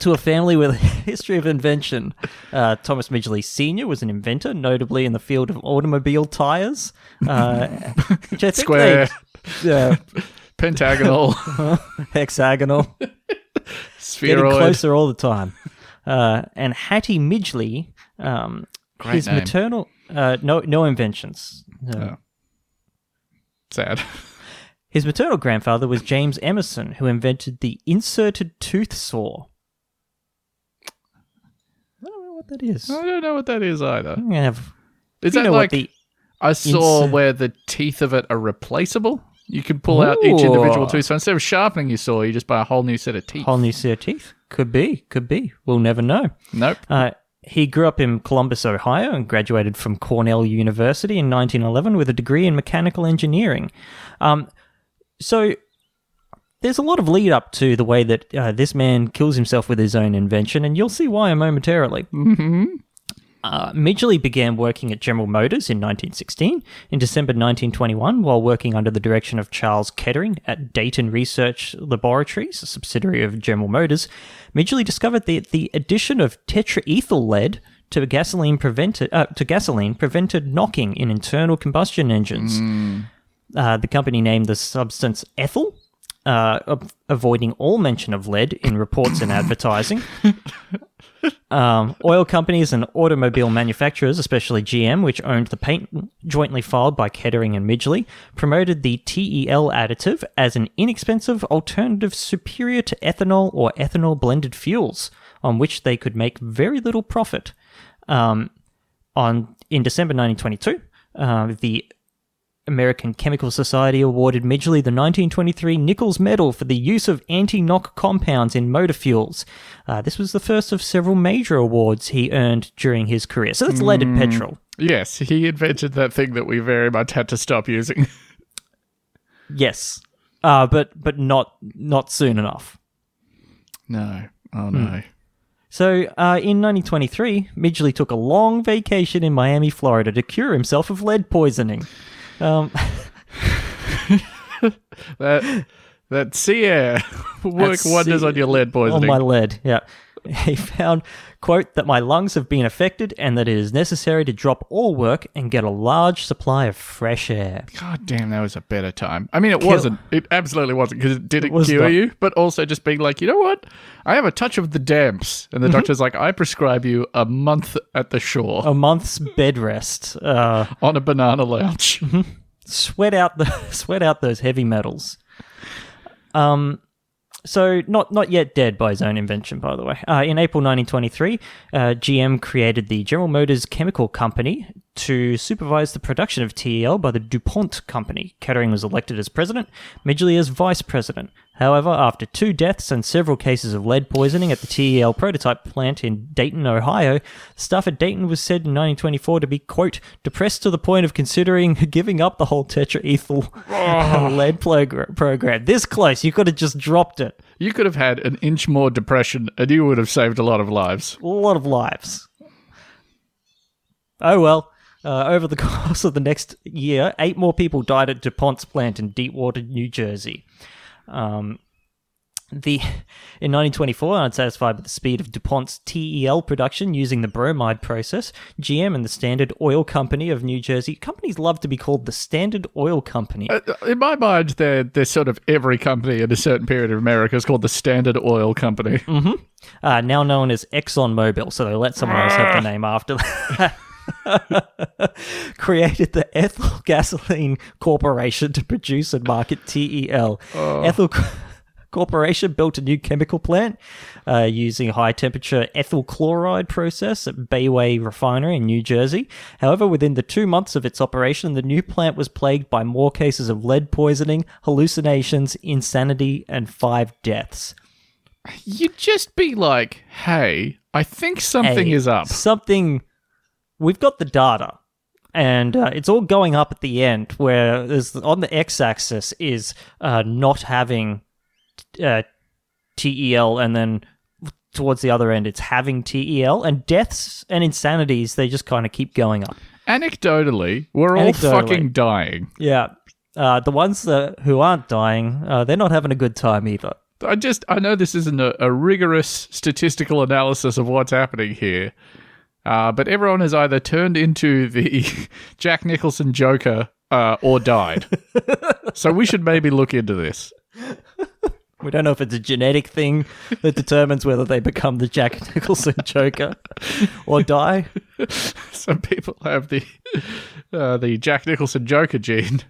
to a family with a history of invention, uh, Thomas Midgley Sr. was an inventor, notably in the field of automobile tires. Uh, which I think Square, they- uh, pentagonal, *laughs* hexagonal. *laughs* spheroid. getting closer all the time. Uh, and Hattie Midgley, um, Great his name. maternal, uh, no, no inventions. Uh, Oh. Sad. *laughs* His maternal grandfather was James Emerson, who invented the inserted tooth saw. I don't know what that is. I don't know what that is either. I'm gonna have. Is that like the I saw insert- where the teeth of it are replaceable? You can pull out each individual tooth. So instead of sharpening your saw, you just buy a whole new set of teeth. whole new set of teeth? Could be, could be. We'll never know. Nope. Uh, he grew up in Columbus, Ohio, and graduated from Cornell University in 1911 with a degree in mechanical engineering. Um, so there's a lot of lead up to the way that uh, this man kills himself with his own invention, and you'll see why momentarily. Mm-hmm. Uh, Midgley began working at General Motors in 1916. In December 1921, while working under the direction of Charles Kettering at Dayton Research Laboratories, a subsidiary of General Motors, Midgley discovered that the addition of tetraethyl lead to gasoline prevented uh, to gasoline prevented knocking in internal combustion engines. Uh, the company named the substance ethyl, uh, avoiding all mention of lead in reports and advertising. *laughs* Um, oil companies and automobile manufacturers, especially GM, which owned the patent jointly filed by Kettering and Midgley, promoted the TEL additive as an inexpensive alternative superior to ethanol or ethanol blended fuels, on which they could make very little profit. Um, on in December 1922, uh, the American Chemical Society awarded Midgley the 1923 Nichols Medal for the use of anti-knock compounds in motor fuels. Uh, this was the first of several major awards he earned during his career. So that's leaded petrol. Yes, he invented that thing that we very much had to stop using. *laughs* Yes, uh, but but not not soon enough. no. Oh no. So, uh, in 1923, Midgley took a long vacation in Miami, Florida to cure himself of lead poisoning. Um, *laughs* That that sea air *laughs* work wonders sea- on your lead on poisoning. my lead, yeah. *laughs* He found, quote, that my lungs have been affected and that it is necessary to drop all work and get a large supply of fresh air. God damn, that was a better time. I mean, it Kill- wasn't. It absolutely wasn't because it didn't was cure not. you, but also just being like, you know what? I have a touch of the damps, and the Mm-hmm. doctor's like, I prescribe you a month at the shore A month's bed rest. Uh, on a banana lounge. *laughs* sweat out the *laughs* sweat out those heavy metals. Um, so not not yet dead by his own invention, by the way. Uh, in April 1923, uh, GM created the General Motors Chemical Company to supervise the production of TEL by the DuPont Company. Kettering was elected as president, Midgley as vice president. However, after two deaths and several cases of lead poisoning at the TEL prototype plant in Dayton, Ohio, staff at Dayton was said in 1924 to be, quote, depressed to the point of considering *laughs* giving up the whole tetraethyl *laughs* lead plog- program. This close, you could have just dropped it. You could have had an inch more depression, and you would have saved a lot of lives. A lot of lives. Oh well. Uh, over the *laughs* course of the next year, eight more people died at DuPont's plant in Deepwater, New Jersey. Um, the in 1924, unsatisfied with the speed of DuPont's TEL production using the bromide process, GM and the Standard Oil Company of New Jersey companies love to be called the Standard Oil Company. Uh, In my mind, they're, they're sort of every company in a certain period of America is called the Standard Oil Company. uh, now known as ExxonMobil, so they let someone else have the name after that. *laughs* *laughs* Created the Ethyl Gasoline Corporation to produce and market TEL. Ethyl Corporation built a new chemical plant uh, using high temperature ethyl chloride process at Bayway Refinery in New Jersey. However, within the two months of its operation, the new plant was plagued by more cases of lead poisoning, hallucinations, insanity, and five deaths. You'd just be like, hey, I think something Hey, is up. Something. We've got the data, and uh, it's all going up at the end. Where there's on the x-axis is uh, not having uh, TEL, and then towards the other end it's having TEL, and deaths and insanities they just kind of keep going up. Anecdotally, we're all Anecdotally. fucking dying. Yeah. Uh, the ones that, who aren't dying, uh, they're not having a good time either. I just, I know this isn't a, a rigorous statistical analysis of what's happening here, uh, but everyone has either turned into the *laughs* Jack Nicholson Joker uh, or died. *laughs* so we should maybe look into this. We don't know if it's a genetic thing that determines whether they become the Jack Nicholson *laughs* Joker or die. Some people have the uh, the Jack Nicholson Joker gene,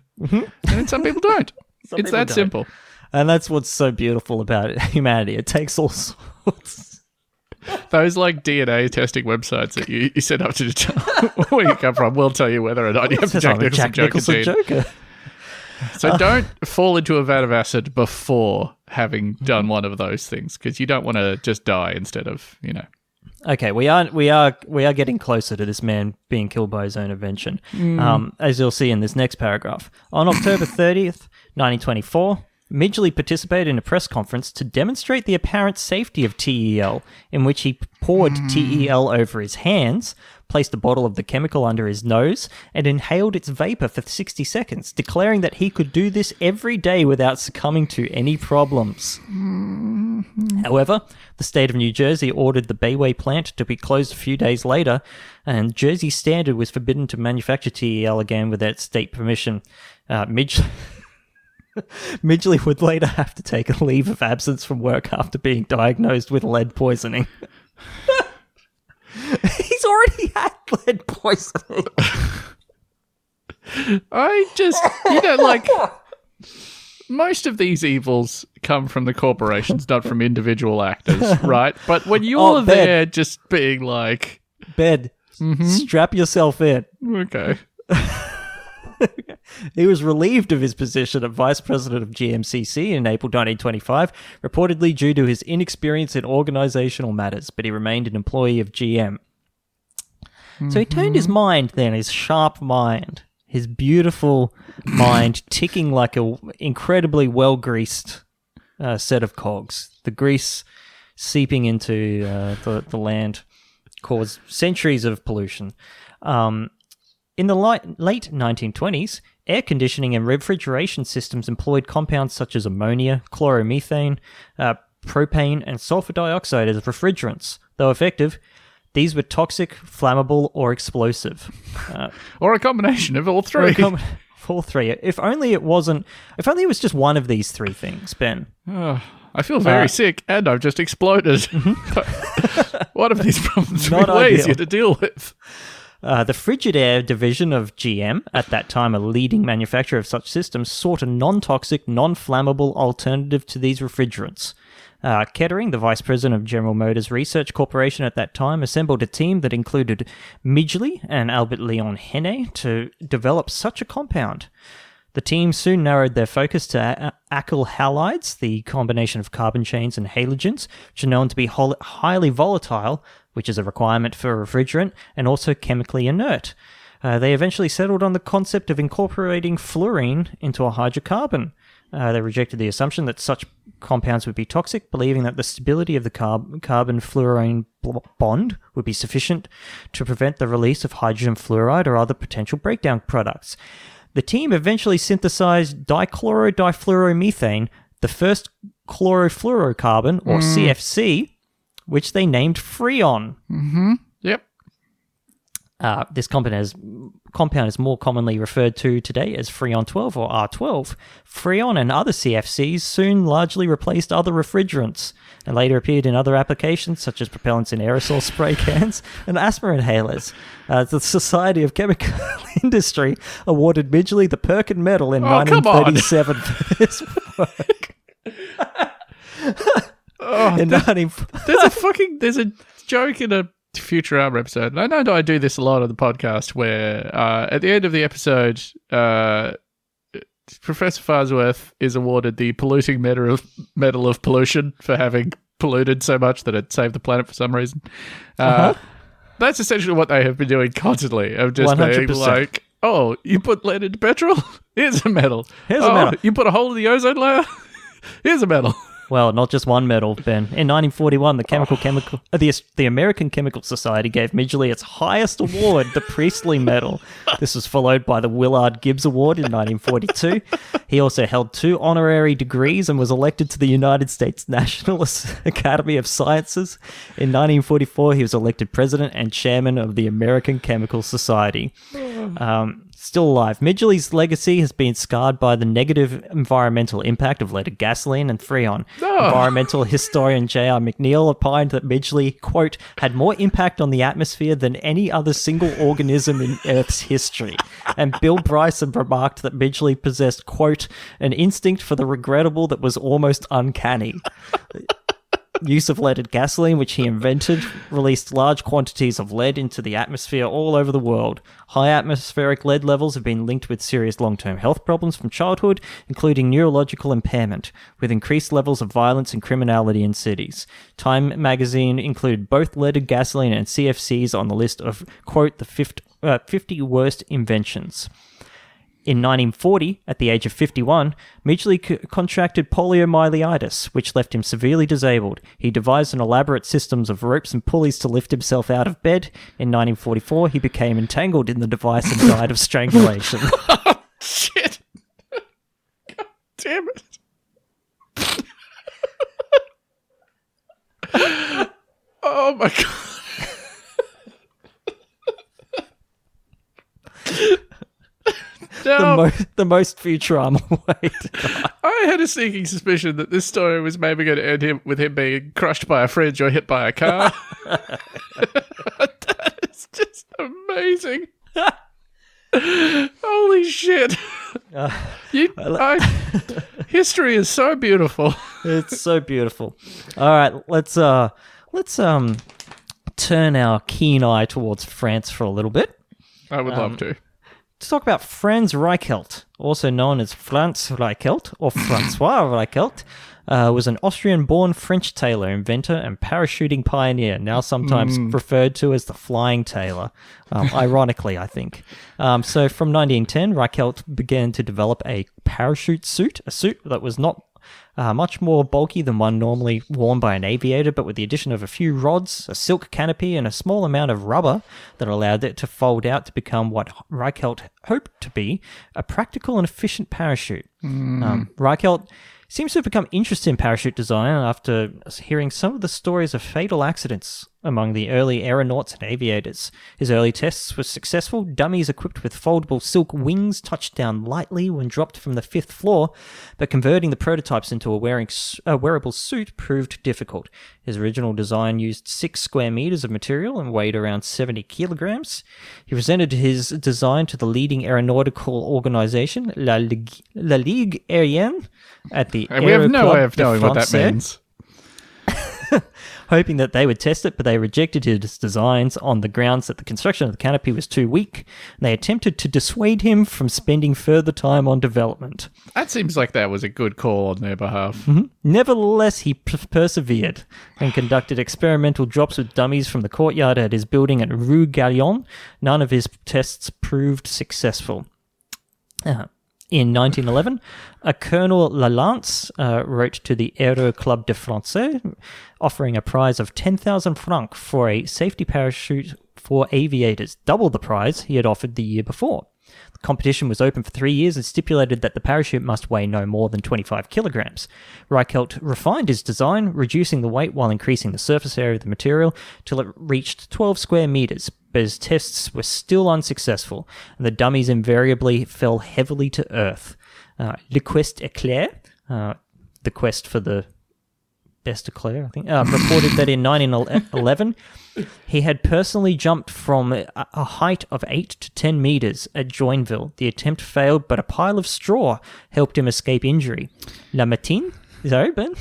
and some people don't. Some it's people that don't. simple. And that's what's so beautiful about humanity. It takes all sorts. Those like DNA testing websites that you, you set up to determine *laughs* where you come from will tell you whether or not you have Says I'm Jack a Nicholson Joker. Joker. So don't fall into a vat of acid before having done one of those things because you don't want to just die instead of, you know. Okay, we are we are we are getting closer to this man being killed by his own invention, um, as you'll see in this next paragraph. On October thirtieth, nineteen twenty four. Midgley participated in a press conference to demonstrate the apparent safety of TEL, in which he poured TEL over his hands, placed a bottle of the chemical under his nose, and inhaled its vapor for 60 seconds, declaring that he could do this every day without succumbing to any problems. However, the state of New Jersey ordered the Bayway plant to be closed a few days later, and Jersey Standard was forbidden to manufacture TEL again without state permission. Uh, Midge- *laughs* *laughs* Midgley would later have to take a leave of absence from work after being diagnosed with lead poisoning. *laughs* He's already had lead poisoning. I just, you know, like most of these evils come from the corporations, not from individual actors, *laughs* right? But when you're Oh, there just being like, Bed, mm-hmm. strap yourself in. okay, *laughs* He was relieved of his position of vice president of GMCC in April 1925, reportedly due to his inexperience in organizational matters, but he remained an employee of GM. So he turned his mind then, his sharp mind, his beautiful *clears throat* mind, ticking like a incredibly well greased uh, set of cogs. The grease seeping into uh, the the land caused centuries of pollution. Um, in the light, late 1920s, air conditioning and refrigeration systems employed compounds such as ammonia, chloromethane, uh, propane, and sulfur dioxide as refrigerants. Though effective, these were toxic, flammable, or explosive. Uh, *laughs* Or a combination of all three. com- *laughs* all three. If only it wasn't. If only it was just one of these three things, Ben. Oh, I feel very Uh, sick and I've just exploded. *laughs* One of these problems Not be way ideal. easier to deal with. Uh, the Frigidaire division of GM, at that time a leading manufacturer of such systems, sought a non toxic, non flammable alternative to these refrigerants. Uh, Kettering, the vice president of General Motors Research Corporation at that time, assembled a team that included Midgley and Albert Leon Henne to develop such a compound. The team soon narrowed their focus to alkyl halides, the combination of carbon chains and halogens, which are known to be hol- highly volatile, which is a requirement for a refrigerant, and also chemically inert. Uh, they eventually settled on the concept of incorporating fluorine into a hydrocarbon. Uh, they rejected the assumption that such compounds would be toxic, believing that the stability of the carb- carbon fluorine bl- bond would be sufficient to prevent the release of hydrogen fluoride or other potential breakdown products. The team eventually synthesized dichloro-difluoromethane, the first chlorofluorocarbon, or CFC, which they named Freon. Yep. Uh, this compound is, compound is more commonly referred to today as Freon 12 or R12. Freon and other CFCs soon largely replaced other refrigerants and later appeared in other applications such as propellants in aerosol *laughs* spray cans and asthma inhalers. Uh, the Society of Chemical *laughs* Industry awarded Midgley the Perkin Medal in Oh, come on. 1937 for this *laughs* work. Oh, in 19- there's a fucking there's a joke in a Futurama episode. And I know I do this a lot on the podcast where uh, at the end of the episode, uh, Professor Farnsworth is awarded the polluting medal of, medal of pollution for having polluted so much that it saved the planet for some reason. Uh, Uh-huh. That's essentially what they have been doing constantly. Of just being 100%. like, oh, you put lead into petrol? *laughs* Here's a medal. Here's a oh, medal." You put a hole in the ozone layer? *laughs* Here's a medal. Well, not just one medal, Ben. In 1941, the chemical chemical uh, the the American Chemical Society gave Midgley its highest award, the Priestley Medal. *laughs* This was followed by the Willard Gibbs Award in 1942. He also held two honorary degrees and was elected to the United States National *laughs* Academy of Sciences. In 1944, he was elected president and chairman of the American Chemical Society. Um, still alive. Midgley's legacy has been scarred by the negative environmental impact of leaded gasoline and freon. Oh. Environmental historian J.R. McNeill opined that Midgley, quote, had more impact on the atmosphere than any other single organism in *laughs* Earth's history. And Bill Bryson remarked that Midgley possessed, quote, an instinct for the regrettable that was almost uncanny use of leaded gasoline, which he invented, released large quantities of lead into the atmosphere all over the world. High atmospheric lead levels have been linked with serious long term health problems from childhood, including neurological impairment, with increased levels of violence and criminality in cities. Time magazine included both leaded gasoline and CFCs on the list of, quote, the 50, uh, 50 worst inventions. In 1940, at the age of 51, Midgley c- contracted poliomyelitis, which left him severely disabled. He devised an elaborate systems of ropes and pulleys to lift himself out of bed. In 1944, he became entangled in the device and died of strangulation. *laughs* Oh, shit. God damn it. *laughs* oh my god. The, Now, mo- the most Futurama *laughs* way. I had a sneaking suspicion that this story was maybe going to end him with him being crushed by a fridge or hit by a car. *laughs* *laughs* that is just amazing. Holy shit. You, I, history is so beautiful. It's so beautiful. All right, let's uh let's um turn our keen eye towards France for a little bit. I would love to. To talk about Franz Reichelt, also known as Frantz Reichelt or *coughs* Francois Reichelt. uh, was an Austrian born French tailor, inventor, and parachuting pioneer, now sometimes referred to as the Flying Tailor. Um, *laughs* ironically, I think. Um, so from 1910, Reichelt began to develop a parachute suit, a suit that was not uh, much more bulky than one normally worn by an aviator, but with the addition of a few rods, a silk canopy, and a small amount of rubber that allowed it to fold out to become what Reichelt hoped to be a practical and efficient parachute. Um, Reichelt seems to have become interested in parachute design after hearing some of the stories of fatal accidents among the early aeronauts and aviators. His early tests were successful. Dummies equipped with foldable silk wings touched down lightly when dropped from the fifth floor, but converting the prototypes into a, wearing, a wearable suit proved difficult. His original design used six square meters of material and weighed around 70 kilograms. He presented his design to the leading aeronautical organization, La Ligue, La Ligue Aérienne, at the And we have no way of knowing what that means. *laughs* hoping that they would test it, but they rejected his designs on the grounds that the construction of the canopy was too weak. And they attempted to dissuade him from spending further time on development. That seems like that was a good call on their behalf. Nevertheless, he p- persevered and *sighs* conducted experimental drops with dummies from the courtyard at his building at Rue Gaillon. None of his tests proved successful. Uh, in 1911, a Colonel Lalance uh, wrote to the Aero Club de France, offering a prize of 10,000 francs for a safety parachute for aviators, double the prize he had offered the year before. Competition was open for three years and stipulated that the parachute must weigh no more than 25 kilograms. Reichelt refined his design, reducing the weight while increasing the surface area of the material till it reached 12 square meters, but his tests were still unsuccessful, and the dummies invariably fell heavily to earth. Uh, Le Quest Eclair, uh, the quest for the best eclair, I think, uh, reported that in 1911 he had personally jumped from a, a height of 8 to 10 meters at Joinville. The attempt failed, but a pile of straw helped him escape injury. La Matin? Is that right, Ben?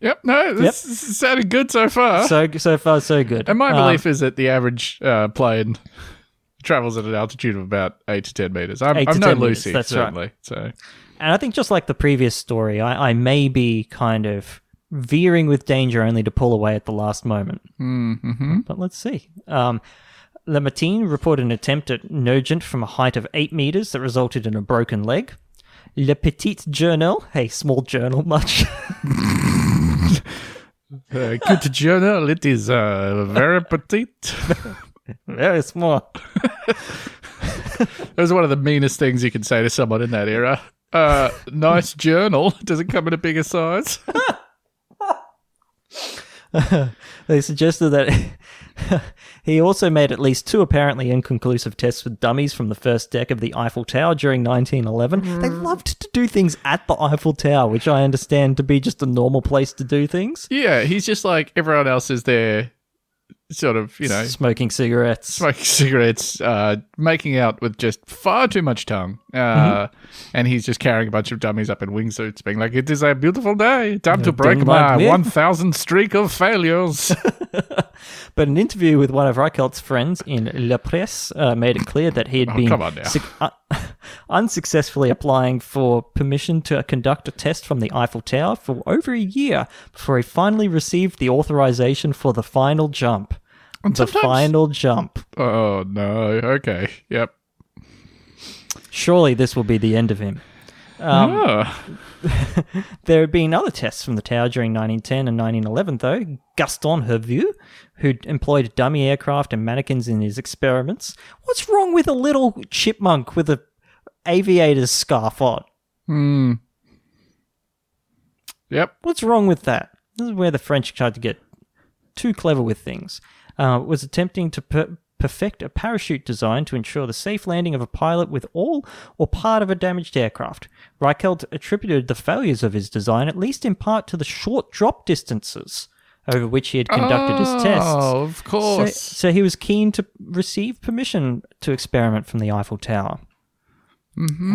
Yep, no, this, this is sounding good so far. So, so far, so good. and my Um, belief is that the average uh, plane travels at an altitude of about 8 to 10 meters. I'm, I'm no 10 meters, Lucy, that's right. So, And I think just like the previous story, I, I may be kind of veering with danger only to pull away at the last moment. mm-hmm. But let's see. Um, Le Matin reported an attempt at Nogent from a height of 8 meters that resulted in a broken leg. Le Petit Journal, hey, small journal, much. *laughs* uh, good journal, it is uh, very petite. *laughs* Very small. *laughs* That was one of the meanest things you can say to someone in that era. Uh, nice journal. Does it come in a bigger size? *laughs* They suggested that *laughs* he also made at least two apparently inconclusive tests with dummies from the first deck of the Eiffel Tower during 1911. Mm. They loved to do things at the Eiffel Tower, which I understand to be just a normal place to do things. Yeah, he's just like everyone else is there, sort of, you know, Smoking cigarettes. smoking *laughs* cigarettes, uh, making out with just far too much tongue. Uh, Mm-hmm. And he's just carrying a bunch of dummies up in wingsuits, being like, It is a beautiful day. Time to break my like 1,000 streak of failures. *laughs* But an interview with one of Reichelt's friends in La Presse uh, made it clear that he had Oh, been come on now. suc- uh, *laughs* unsuccessfully applying for permission to conduct a test from the Eiffel Tower for over a year before he finally received the authorization for the final jump. And the final jump. oh, no. Okay. Yep. Surely this will be the end of him. Um, *laughs* oh. There had been other tests from the tower during 1910 and 1911, though. Gaston Hervieu, who employed dummy aircraft and mannequins in his experiments. What's wrong with a little chipmunk with a aviator's scarf on? Hmm. Yep. What's wrong with that? This is where the French tried to get too clever with things. Uh, was attempting to per- perfect a parachute design to ensure the safe landing of a pilot with all or part of a damaged aircraft. Reichelt attributed the failures of his design, at least in part, to the short drop distances over which he had conducted his tests. Oh, of course. so he was keen to receive permission to experiment from the Eiffel Tower.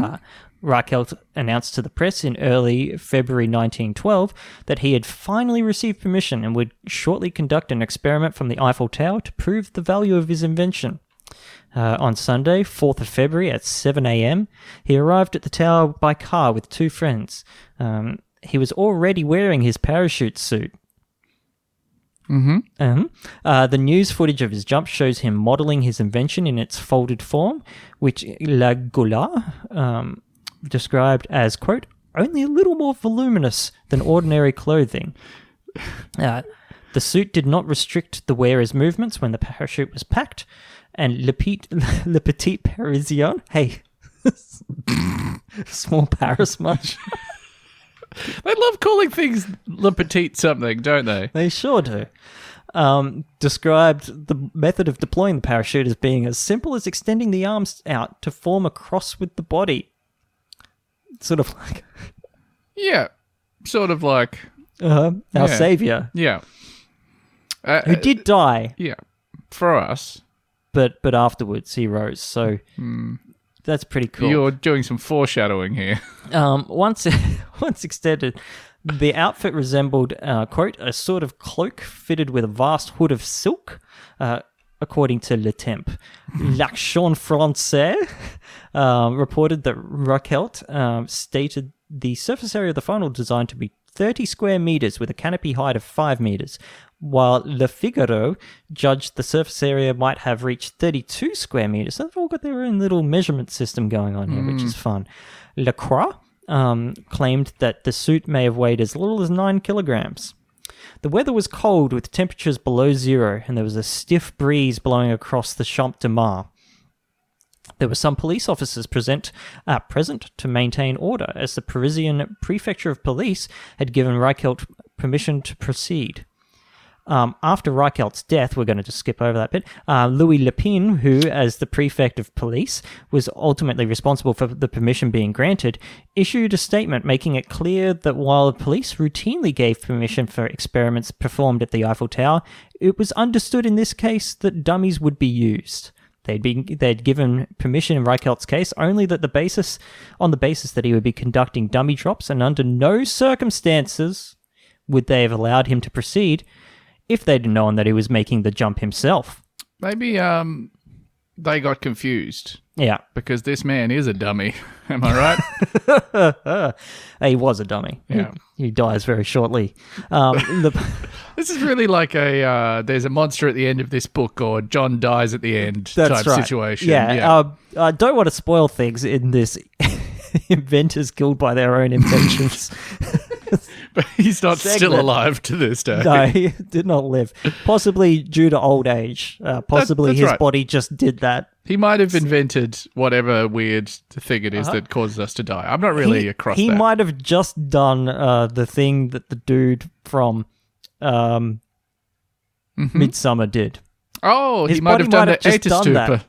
Uh, Reichelt announced to the press in early February 1912 that he had finally received permission and would shortly conduct an experiment from the Eiffel Tower to prove the value of his invention. Uh, on Sunday, 4th of February at 7 a.m., he arrived at the tower by car with two friends. Um, he was already wearing his parachute suit. Mm-hmm. Um, uh, the news footage of his jump shows him modeling his invention in its folded form, which La Goula um, described as, quote, only a little more voluminous than ordinary clothing. *laughs* Uh, the suit did not restrict the wearer's movements when the parachute was packed, and Le, Petit, *laughs* Le Petit Parisien, *laughs* hey, small Paris much? They love calling things Le Petit something, don't they? They sure do. Um, described the method of deploying the parachute as being as simple as extending the arms out to form a cross with the body. Sort of like Yeah. Sort of like, uh-huh, our Yeah. savior, yeah. Uh, who did die, Yeah. For us, but but afterwards he rose. So that's pretty cool. you're doing some foreshadowing here. Um, once *laughs* once extended, the outfit resembled, uh, quote, a sort of cloak fitted with a vast hood of silk, uh, according to Le Temps. *laughs* L'Action Français um, reported that Reichelt um, stated the surface area of the final design to be 30 square meters with a canopy height of 5 meters, while Le Figaro judged the surface area might have reached 32 square meters. So they've all got their own little measurement system going on here, which is fun. Le Croix um, claimed that the suit may have weighed as little as 9 kilograms. The weather was cold with temperatures below zero, and there was a stiff breeze blowing across the Champ de Mars. There were some police officers present, uh, present to maintain order, as the Parisian prefecture of police had given Reichelt permission to proceed. Um, after Reichelt's death, we're going to just skip over that bit. Uh, Louis Lepine, who, as the prefect of police, was ultimately responsible for the permission being granted, issued a statement making it clear that while the police routinely gave permission for experiments performed at the Eiffel Tower, it was understood in this case that dummies would be used. They'd been they'd given permission in Reichelt's case only that the basis on the basis that he would be conducting dummy drops, and under no circumstances would they have allowed him to proceed if they'd known that he was making the jump himself. Maybe um, they got confused Yeah, because this man is a dummy. *laughs* Am I right? *laughs* he was a dummy. He- Yeah. he, dies very shortly. Um, *laughs* the, this is really like a uh, there's a monster at the end of this book, or John dies at the end that's type right. situation. Yeah, Um, I don't want to spoil things in this. inventors killed by their own inventions. *laughs* he's not still alive to this day. no, he *laughs* did not live. Possibly due to old age. Uh, possibly that's his right. body just did that. He might have invented whatever weird thing it is that causes us to die. I'm not really Uh-huh. he, across he that. might have just done uh, the thing that the dude from um, Midsummer did. oh, his he might have done might the have just done that.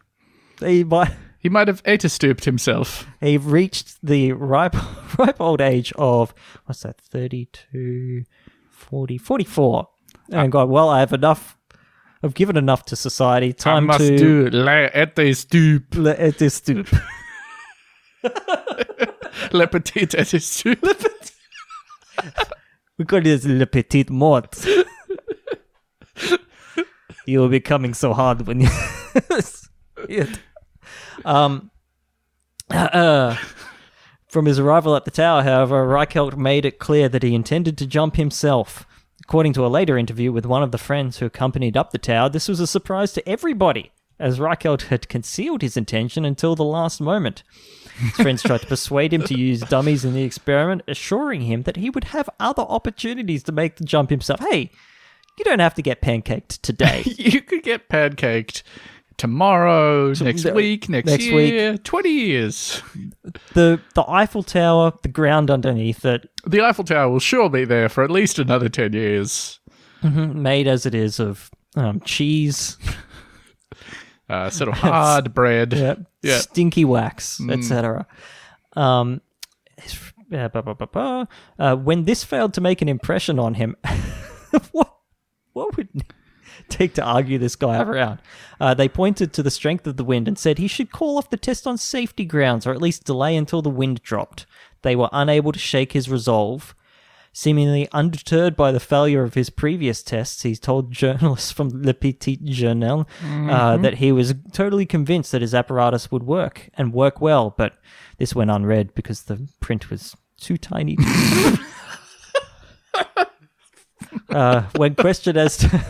He might. He might have Etastooped himself. He reached the ripe, *laughs* ripe old age of, what's that, 32, 40, 44. Ah. And God, well, I have enough, I've given enough to society. Time I must to do la Etastoop. let it is stoop. Le petit Etastoop. *laughs* We call this le petit mort. *laughs* you will be coming so hard when you. Um. Uh, from his arrival at the tower, however, Reichelt made it clear that he intended to jump himself. According to a later interview with one of the friends who accompanied up the tower, this was a surprise to everybody, as Reichelt had concealed his intention until the last moment. His friends tried to persuade him to use dummies in the experiment, assuring him that he would have other opportunities to make the jump himself. Hey, you don't have to get pancaked today. *laughs* you could get pancaked tomorrow, next no, week, next, next year, 20 years. the the Eiffel Tower, the ground underneath it, The Eiffel Tower will sure be there for at least another 10 years. made as it is of um, cheese, *laughs* Uh, sort of *laughs* hard bread. yeah, Yeah. stinky wax, etc. Um, uh, blah, blah, blah. Uh, when this failed to make an impression on him, *laughs* what what would take to argue this guy around? Uh, they pointed to the strength of the wind and said he should call off the test on safety grounds or at least delay until the wind dropped. They were unable to shake his resolve. Seemingly undeterred by the failure of his previous tests, he told *laughs* journalists from Le Petit Journal uh, that he was totally convinced that his apparatus would work and work well, but this went unread because the print was too tiny. *laughs* *laughs* Uh, when questioned as to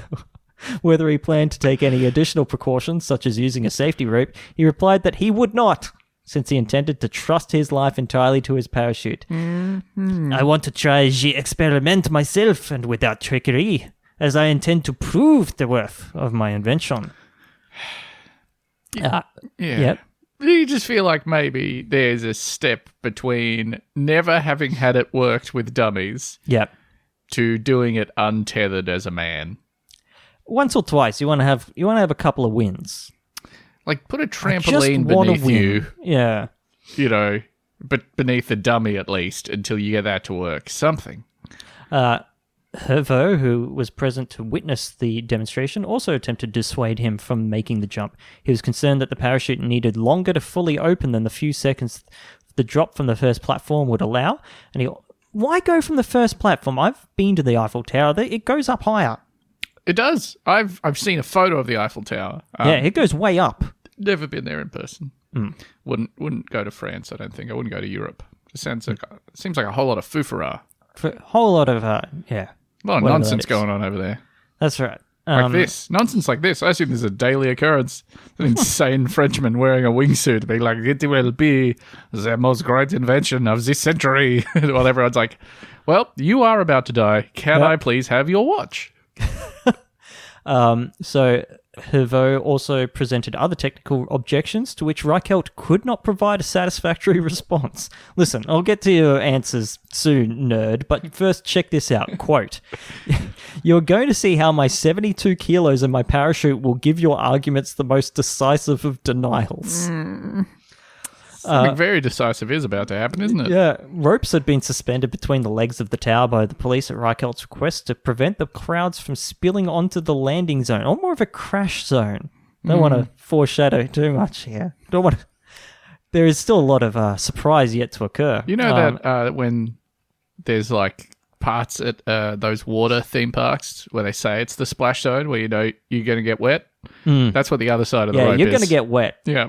whether he planned to take any additional precautions, such as using a safety rope, he replied that he would not, since he intended to trust his life entirely to his parachute. I want to try the experiment myself and without trickery, as I intend to prove the worth of my invention. Uh, Yeah. Yep. You just feel like maybe there's a step between never having had it worked with dummies yep. to doing it untethered as a man. Once or twice, you want to have you want to have a couple of wins. Like put a trampoline beneath you, Yeah. you know, but beneath the dummy at least until you get that to work. Something. Uh, Hervieu, who was present to witness the demonstration, also attempted to dissuade him from making the jump. He was concerned that the parachute needed longer to fully open than the few seconds the drop from the first platform would allow. And he, why go from the first platform? I've been to the Eiffel Tower. It goes up higher. It does. I've I've seen a photo of the Eiffel Tower. Um, yeah, it goes way up. Never been there in person. Hmm. Wouldn't wouldn't go to France. I don't think. I wouldn't go to Europe. It sounds like seems like a whole lot of foofara. A whole lot of, uh, yeah, A lot of Whatever nonsense going on over there. that's right. Like Um, this. Nonsense like this. I assume this is a daily occurrence. An *laughs* insane Frenchman wearing a wingsuit being like, it will be the most great invention of this century. *laughs* While everyone's like, well, you are about to die. Can Yep. I please have your watch? *laughs* Um, so Hervieu also presented other technical objections to which Reichelt could not provide a satisfactory *laughs* response. Listen, I'll get to your answers soon, nerd, but first check this out. *laughs* Quote You're going to see how my 72 kilos and my parachute will give your arguments the most decisive of denials. Something very decisive is about to happen, isn't it? Yeah, ropes had been suspended between the legs of the tower by the police at Reichelt's request to prevent the crowds from spilling onto the landing zone, or more of a crash zone. Don't want to foreshadow too much here. Don't want to. There is still a lot of uh, surprise yet to occur. You know Um, that uh, when there's like parts at uh, those water theme parks where they say it's the splash zone where you know you're going to get wet? That's what the other side of the yeah, rope you're is. going to get wet. Yeah.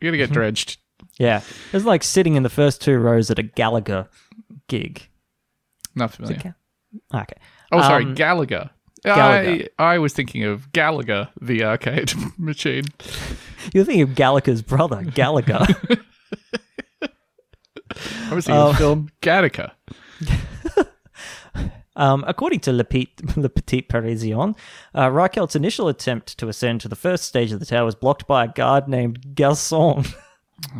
You're going to get drenched. Yeah, it's like sitting in the first two rows at a Gallagher gig. Not familiar. Okay. Okay. Oh, sorry, Um, Gallagher. Gallagher. I, I was thinking of Galaga, the arcade *laughs* machine. You're thinking of Gallagher's brother, Gallagher. *laughs* I was thinking of the film Gattaca. *laughs* Um, according to Le Petit, Le Petit Parisien, uh, Reichelt's initial attempt to ascend to the first stage of the tower was blocked by a guard named Garçon,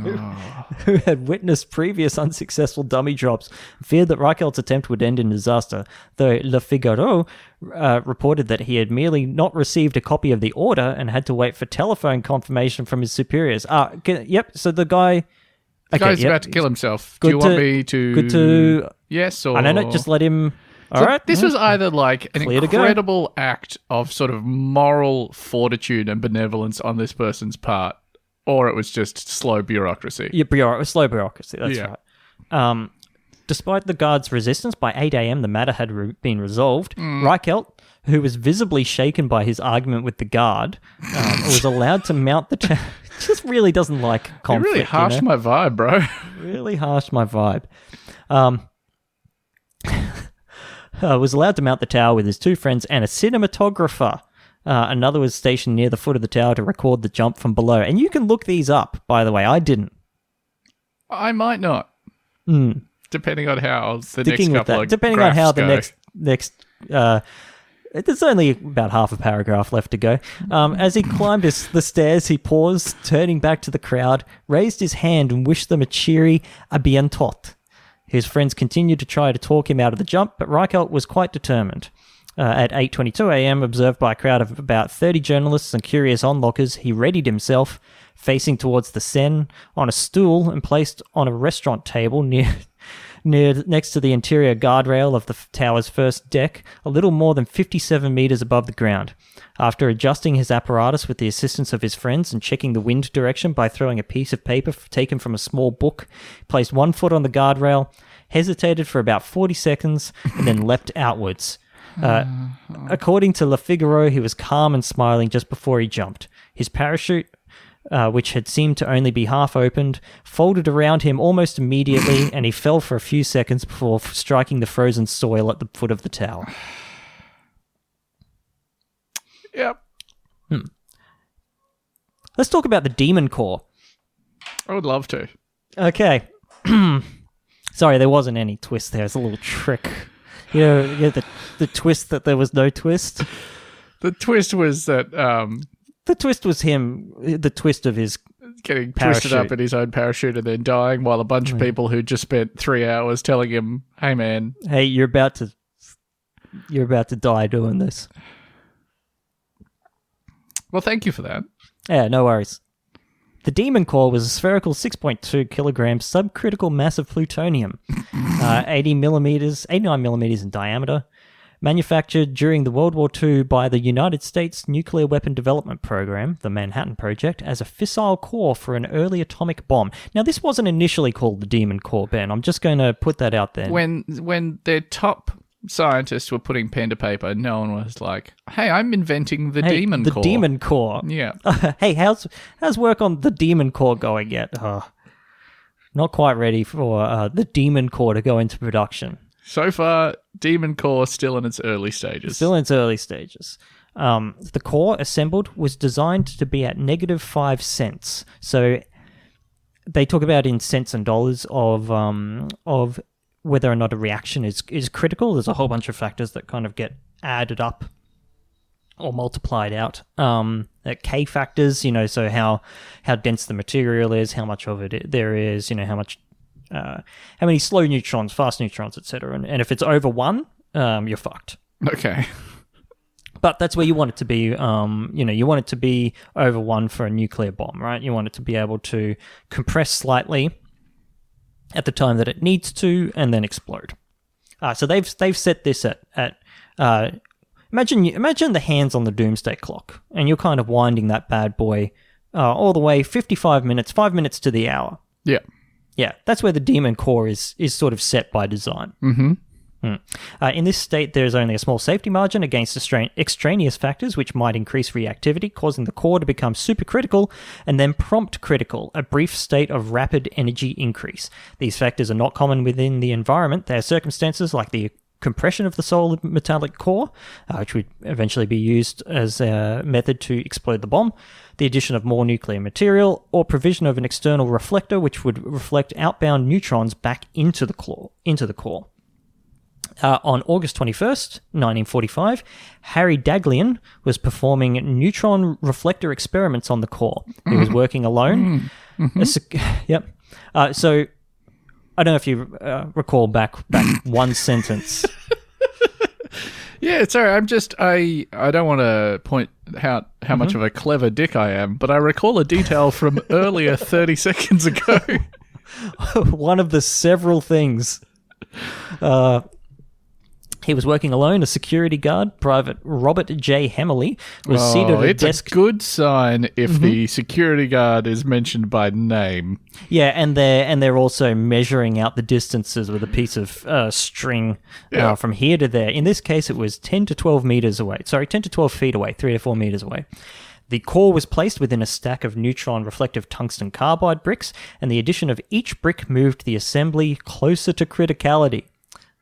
who, *laughs* who had witnessed previous unsuccessful dummy drops feared that Reichelt's attempt would end in disaster, though Le Figaro uh, reported that he had merely not received a copy of the order and had to wait for telephone confirmation from his superiors. Ah, g- yep, so the guy... The okay, guy's yep, about to kill himself. Do you want me to. Good to... Yes or. I don't know, just let him... So All right. This was either like an Clear incredible act of sort of moral fortitude and benevolence on this person's part, or it was just slow bureaucracy. Yeah, bureau- slow bureaucracy. That's Yeah. right. Um, despite the guards' resistance, by 8 a.m. the matter had re- been resolved. Mm. Reichelt, who was visibly shaken by his argument with the guard, um, *laughs* was allowed to mount the. T- *laughs* just really doesn't like You conflict. really you harsh know? my vibe, bro. *laughs* really harsh my vibe. Um, uh, was allowed to mount the tower with his two friends and a cinematographer. Uh, another was stationed near the foot of the tower to record the jump from below. And you can look these up, by the way. I didn't. I might not, Hmm. depending on how the Sticking next with couple that, of depending on how the go. next next. Uh, there's only about half a paragraph left to go. Um, as he climbed his, the stairs, he paused, turning back to the crowd, raised his hand, and wished them a cheery "a bientôt." His friends continued to try to talk him out of the jump, but Reichelt was quite determined. Uh, at 8:22 a.m., observed by a crowd of about 30 journalists and curious onlookers, he readied himself, facing towards the Seine, on a stool and placed on a restaurant table near *laughs* near next to the interior guardrail of the tower's first deck, a little more than 57 meters above the ground. After adjusting his apparatus with the assistance of his friends and checking the wind direction by throwing a piece of paper taken from a small book, placed one foot on the guardrail, hesitated for about 40 seconds, and then leapt outwards. Uh, according to Le Figaro, he was calm and smiling just before he jumped. His parachute, uh, which had seemed to only be half opened, folded around him almost immediately, *coughs* and he fell for a few seconds before f- striking the frozen soil at the foot of the tower. Yep. Let's talk about the Demon Core. I would love to. Okay. *clears throat* Sorry, there wasn't any twist there. It's a little trick. You know, know the the twist that there was no twist. The twist was that um, The twist was him. The twist of his. getting twisted up in his own parachute and then dying while a bunch of people who just spent three hours telling him, hey man, Hey, you're about to. You're about to die doing this. well, thank you for that. Yeah, no worries. The Demon Core was a spherical 6.2 kilogram subcritical mass of plutonium, *laughs* uh, 80 millimeters, 89 millimeters in diameter, manufactured during the World War II by the United States Nuclear Weapon Development Program, the Manhattan Project, as a fissile core for an early atomic bomb. Now, this wasn't initially called the Demon Core, Ben. I'm just going to put that out there. When when their top scientists were putting pen to paper, no one was like, hey, I'm inventing the Hey, demon the core. Demon Core. Yeah. *laughs* hey, how's how's work on the Demon Core going yet? Oh, not quite ready for uh, the Demon Core to go into production. So far, demon core still in its early stages. Still in its early stages. Um, the core assembled was designed to be at negative five cents. So they talk about in cents and dollars of um, of whether or not a reaction is is critical. There's a whole bunch of factors that kind of get added up or multiplied out. Um, uh, K factors, you know, so how how dense the material is, how much of it there is, you know, how much, uh, how many slow neutrons, fast neutrons, etc. And, and if it's over one, um, you're fucked. okay. But that's where you want it to be. Um, you know, you want it to be over one for a nuclear bomb, right? You want it to be able to compress slightly at the time that it needs to, and then explode. Uh, so they've they've set this at at uh, imagine you, imagine the hands on the doomsday clock, and you're kind of winding that bad boy uh, all the way 55 minutes, five minutes to the hour. Yeah. Yeah, that's where the demon core is is sort of set by design. Mm-hmm. Uh, in this state, there is only a small safety margin against extra- extraneous factors which might increase reactivity, causing the core to become supercritical and then prompt critical, a brief state of rapid energy increase. These factors are not common within the environment. They are circumstances like the compression of the solid metallic core, uh, which would eventually be used as a method to explode the bomb, the addition of more nuclear material, or provision of an external reflector which would reflect outbound neutrons back into the core. Into the core. Uh, on August 21st, 1945, Harry Daghlian was performing neutron reflector experiments on the core. He was working alone. A sec- *laughs* yep. Uh, so I don't know if you uh, recall back back *laughs* one sentence. *laughs* Yeah, sorry. I'm just I I don't want to point out how much of a clever dick I am, but I recall a detail from earlier 30 seconds ago. one of the several things. Uh, he was working alone. A security guard, Private Robert J. Hemmerly, was seated Oh, at a it's desk. a good sign if the security guard is mentioned by name. Yeah, and they're and they're also measuring out the distances with a piece of uh, string Yeah. uh, from here to there. In this case, it was ten to twelve meters away. Sorry, ten to twelve feet away, three to four meters away. The core was placed within a stack of neutron reflective tungsten carbide bricks, and the addition of each brick moved the assembly closer to criticality.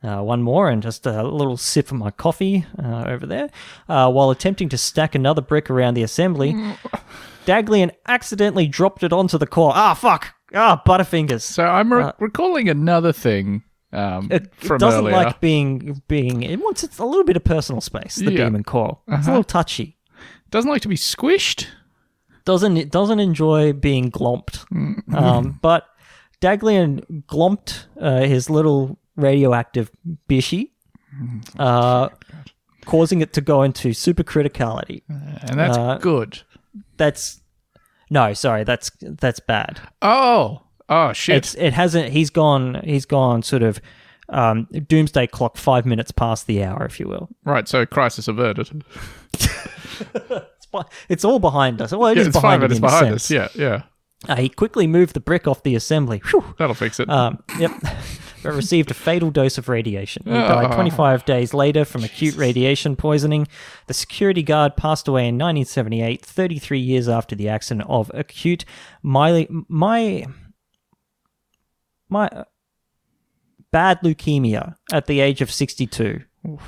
Uh, one more, and just a little sip of my coffee uh, over there. Uh, while attempting to stack another brick around the assembly, *laughs* Daghlian accidentally dropped it onto the core. Ah, fuck! Ah, Butterfingers. So I'm re- recalling another thing um, Uh, It, it doesn't earlier. like being being. It wants it's a little bit of personal space. The Yeah. demon core. It's a little touchy. Doesn't like to be squished. Doesn't it doesn't enjoy being glomped. Mm-hmm. Um, but Daghlian glomped uh, his little radioactive bishy, uh, causing it to go into supercriticality. And that's Uh, good. That's no, sorry, that's that's bad. Oh. Oh, shit. It's it hasn't. He's gone. He's gone. Sort of. Um, doomsday clock five minutes past the hour, if you will. right, so crisis averted. *laughs* It's, it's all behind us. Well, it Yeah, is it's behind, fine, but him it's in a behind us. Yeah, yeah. Uh, he quickly moved the brick off the assembly. Whew. That'll fix it. Um, yep. *laughs* but received a fatal dose of radiation. He died Ah. 25 days later from acute radiation poisoning. The security guard passed away in 1978, 33 years after the accident of acute my my my uh, bad leukemia at the age of 62. On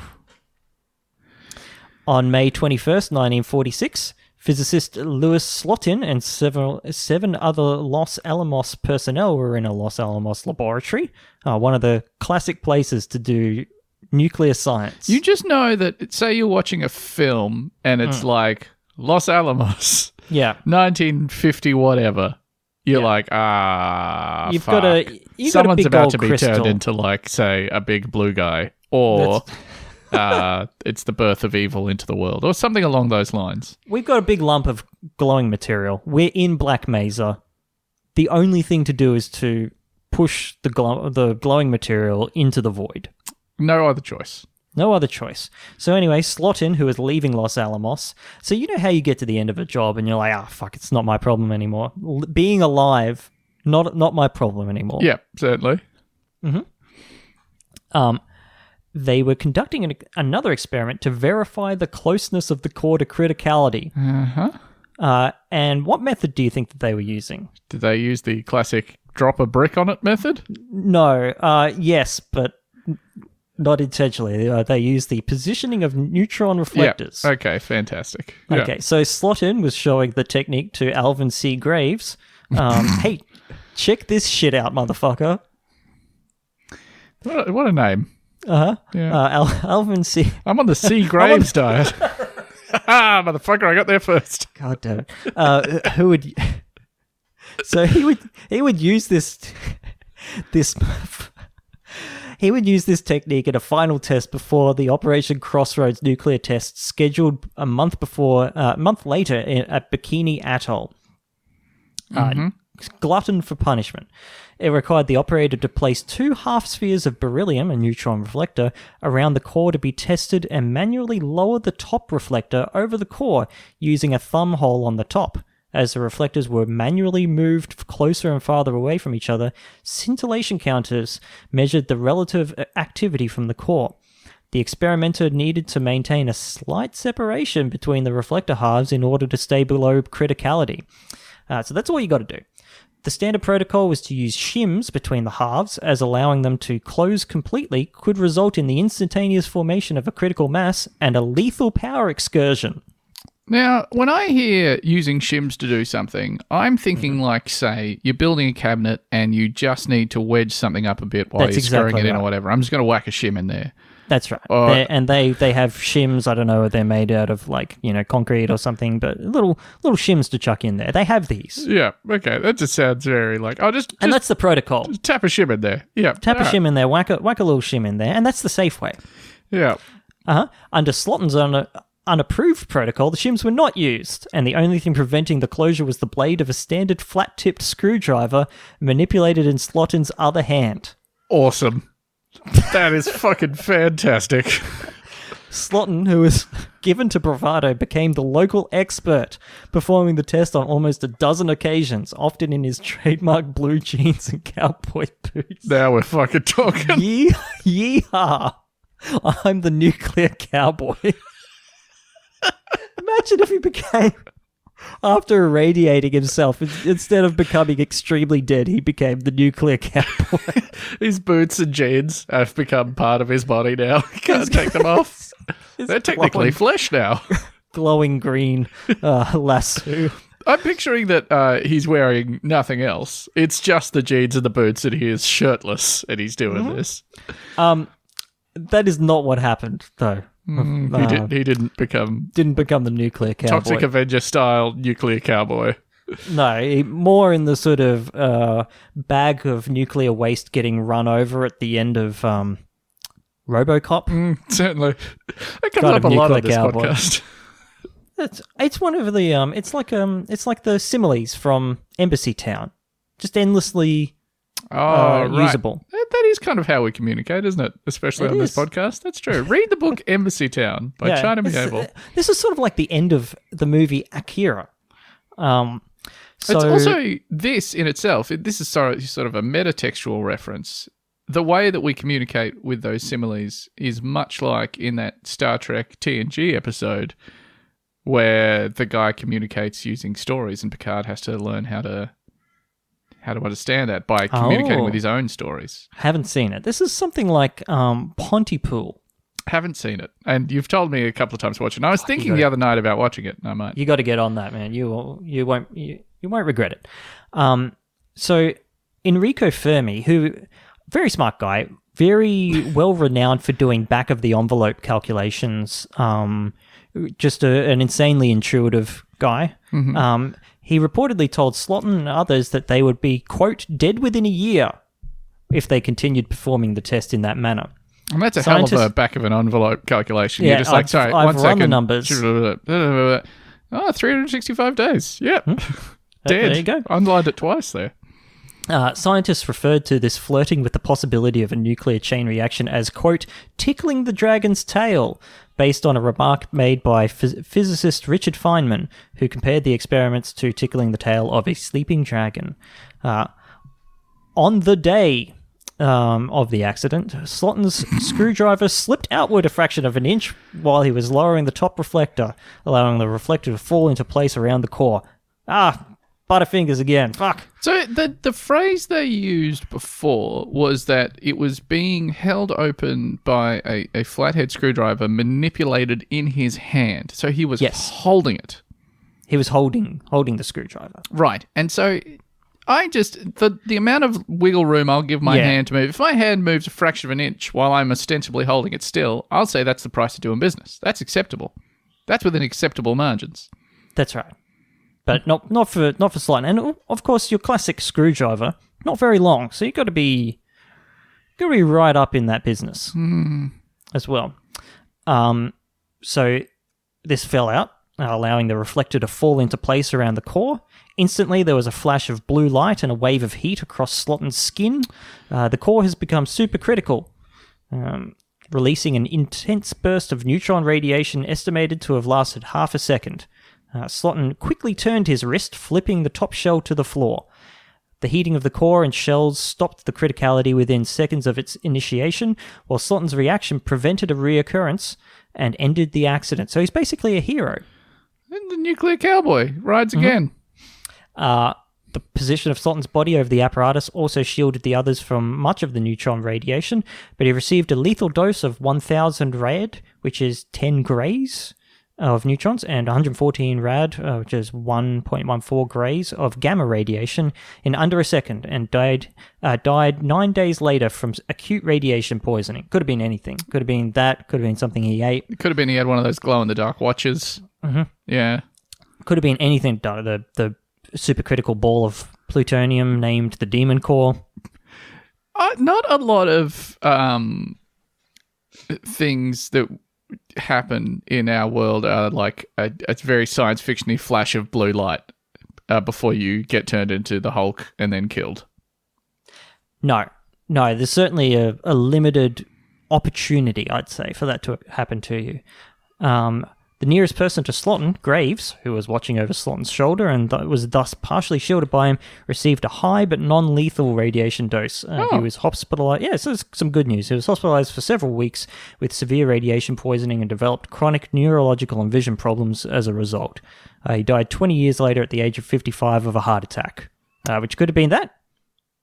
On May 21st, 1946, physicist Louis Slotin and several, seven other Los Alamos personnel were in a Los Alamos laboratory, uh, one of the classic places to do nuclear science. You just know that, say you're watching a film and it's like Los Alamos, *laughs* yeah. 1950 whatever. You're Yeah. like, ah, You've fuck. got a- you've got a Someone's about to be crystal. turned into, like, say, a big blue guy. Or uh, it's the birth of evil into the world. Or something along those lines. We've got a big lump of glowing material. We're in Black Mesa. The only thing to do is to push the glow- the glowing material into the void. No other choice. No other choice. So anyway, Slotin, who is leaving Los Alamos, so you know how you get to the end of a job and you're like, ah, fuck, it's not my problem anymore. L- being alive, not not my problem anymore. Yeah, certainly. Um, they were conducting an, another experiment to verify the closeness of the core to criticality. Uh-huh. Uh, and what method do you think that they were using? Did they use the classic drop a brick on it method? No, uh, yes, but not intentionally. Uh, they used the positioning of neutron reflectors. Yeah. Okay, fantastic. Yeah. Okay, so Slotin was showing the technique to Alvin C. Graves. Um, *laughs* hey, check this shit out, motherfucker. What a, what a name. Uh huh. Yeah. Uh, Al- *laughs* Alvin C. I'm on the C. *laughs* Graves diet. *laughs* Ah, motherfucker, I got there first. God damn it. Uh, who would? So he would he would use this this he would use this technique in a final test before the Operation Crossroads nuclear test scheduled a month before uh, a month later in, at Bikini Atoll. Uh, glutton for punishment. It required the operator to place two half spheres of beryllium, a neutron reflector, around the core to be tested and manually lower the top reflector over the core using a thumb hole on the top. As the reflectors were manually moved closer and farther away from each other, scintillation counters measured the relative activity from the core. The experimenter needed to maintain a slight separation between the reflector halves in order to stay below criticality. Uh, so that's all you got to do. The standard protocol was to use shims between the halves, as allowing them to close completely could result in the instantaneous formation of a critical mass and a lethal power excursion. Now, when I hear using shims to do something, I'm thinking Mm-hmm. like, say, you're building a cabinet and you just need to wedge something up a bit while That's you're screwing exactly it in or whatever. I'm just going to whack a shim in there. That's right. Uh, and they, they have shims. I don't know, they're made out of like you know concrete or something, but little little shims to chuck in there. They have these, Yeah, okay. That just sounds very like, oh, just, just, and that's the protocol. just tap a shim in there. Yeah. Tap a alright. shim in there, whack a whack a little shim in there, and that's the safe way. Yeah. Uh-huh. Under Slotin's un- unapproved protocol, the shims were not used, and the only thing preventing the closure was the blade of a standard flat-tipped screwdriver manipulated in Slotin's other hand. Awesome. That is fucking fantastic. Slotin, who was given to bravado, became the local expert, performing the test on almost a dozen occasions, often in his trademark blue jeans and cowboy boots. Now we're fucking talking. Yee- yeehaw! I'm the nuclear cowboy. *laughs* Imagine if he became, after irradiating himself, instead of becoming extremely dead, he became the nuclear cowboy. *laughs* His boots and jeans have become part of his body now. *laughs* He can't take them off. *laughs* They're technically glowing- flesh now. glowing green uh, lasso. I'm picturing that uh, he's wearing nothing else. It's just the jeans and the boots, and he is shirtless, and he's doing Mm-hmm. this. Um, that is not what happened, though. He, Uh, did, he didn't become didn't become the nuclear cowboy. Toxic Avenger style nuclear cowboy. No, he- more in the sort of uh, bag of nuclear waste getting run over at the end of um, RoboCop. Mm, certainly. That comes up a lot on this cowboy. podcast. *laughs* It's it's one of the um, it's like um, it's like the similes from Embassytown, just endlessly Oh, uh, right. usable. That- that is kind of how we communicate, isn't it? Especially It on this podcast. That's true. Read the book *laughs* Embassytown by Yeah, China this, Miéville. this is sort of like the end of the movie Akira. Um, so it's also this in itself. it- This is sort of, sort of a metatextual reference. The way that we communicate with those similes is much like in that Star Trek TNG episode, where the guy communicates using stories, and Picard has to learn how to how to understand that by communicating Oh. with his own stories. haven't seen it. This is something like um, Pontypool. Haven't seen it, and you've told me a couple of times to watch it. And I was thinking gotta- the other night about watching it. and I might. You got to get on that, man. You will, you won't you, you won't regret it. Um, so Enrico Fermi, who very smart guy, very *laughs* well renowned for doing back of the envelope calculations. Um, just a, an insanely intuitive guy. Um, he reportedly told Slotin and others that they would be quote dead within a year if they continued performing the test in that manner. And that's a hell of a back of an envelope calculation. Yeah, You're just like, I've- sorry, I've one run the second. numbers. *laughs* Ah, oh, 365 days. Yep. Hmm? Dead. There you go. Underlined it twice there. Uh, scientists referred to this flirting with the possibility of a nuclear chain reaction as, quote, tickling the dragon's tail, based on a remark made by phys- physicist Richard Feynman, who compared the experiments to tickling the tail of a sleeping dragon. Uh, on the day um, of the accident, Slotin's *laughs* screwdriver slipped outward a fraction of an inch while he was lowering the top reflector, allowing the reflector to fall into place around the core. Ah, butterfingers again. Fuck. So the the phrase they used before was that it was being held open by a, a flathead screwdriver manipulated in his hand. So he was Yes. holding it. He was holding holding the screwdriver. Right. And so I just the the amount of wiggle room I'll give my Yeah. hand to move. If my hand moves a fraction of an inch while I'm ostensibly holding it still, I'll say that's the price of doing business. That's acceptable. That's within acceptable margins. That's right. But not not for not for sliding. And of course, your classic screwdriver not very long, so you've got to be got to be right up in that business as well. Um, so this fell out, uh, allowing the reflector to fall into place around the core. Instantly, there was a flash of blue light and a wave of heat across Slotin's skin. Uh, the core has become supercritical, um, releasing an intense burst of neutron radiation estimated to have lasted half a second. Uh, Slotin quickly turned his wrist, flipping the top shell to the floor. The heating of the core and shells stopped the criticality within seconds of its initiation, while Slotin's reaction prevented a reoccurrence and ended the accident. So he's basically a hero. And the nuclear cowboy rides again. Uh, the position of Slotin's body over the apparatus also shielded the others from much of the neutron radiation, but he received a lethal dose of 1000 rad, which is 10 grays of neutrons, and 114 rad, uh, which is 1.14 grays of gamma radiation, in under a second, and died uh, died nine days later from acute radiation poisoning. Could have been anything. Could have been that. Could have been something he ate. Could have been he had one of those glow in the dark watches. Mm-hmm. Yeah. could have been anything. The the supercritical ball of plutonium named the Demon Core. Uh, not a lot of um, things that happen in our world are like a, a very science fictiony flash of blue light uh, before you get turned into the Hulk and then killed. No, no. There's certainly a, a limited opportunity, I'd say, for that to happen to you. Um, the nearest person to Slotin, Graves, who was watching over Slotin's shoulder and th- was thus partially shielded by him, received a high but non-lethal radiation dose. Uh, He Oh. was hospitalized. Yeah, so some good news. He was hospitalized for several weeks with severe radiation poisoning and developed chronic neurological and vision problems as a result. Uh, he died 20 years later at the age of 55 of a heart attack, uh, which could have been that,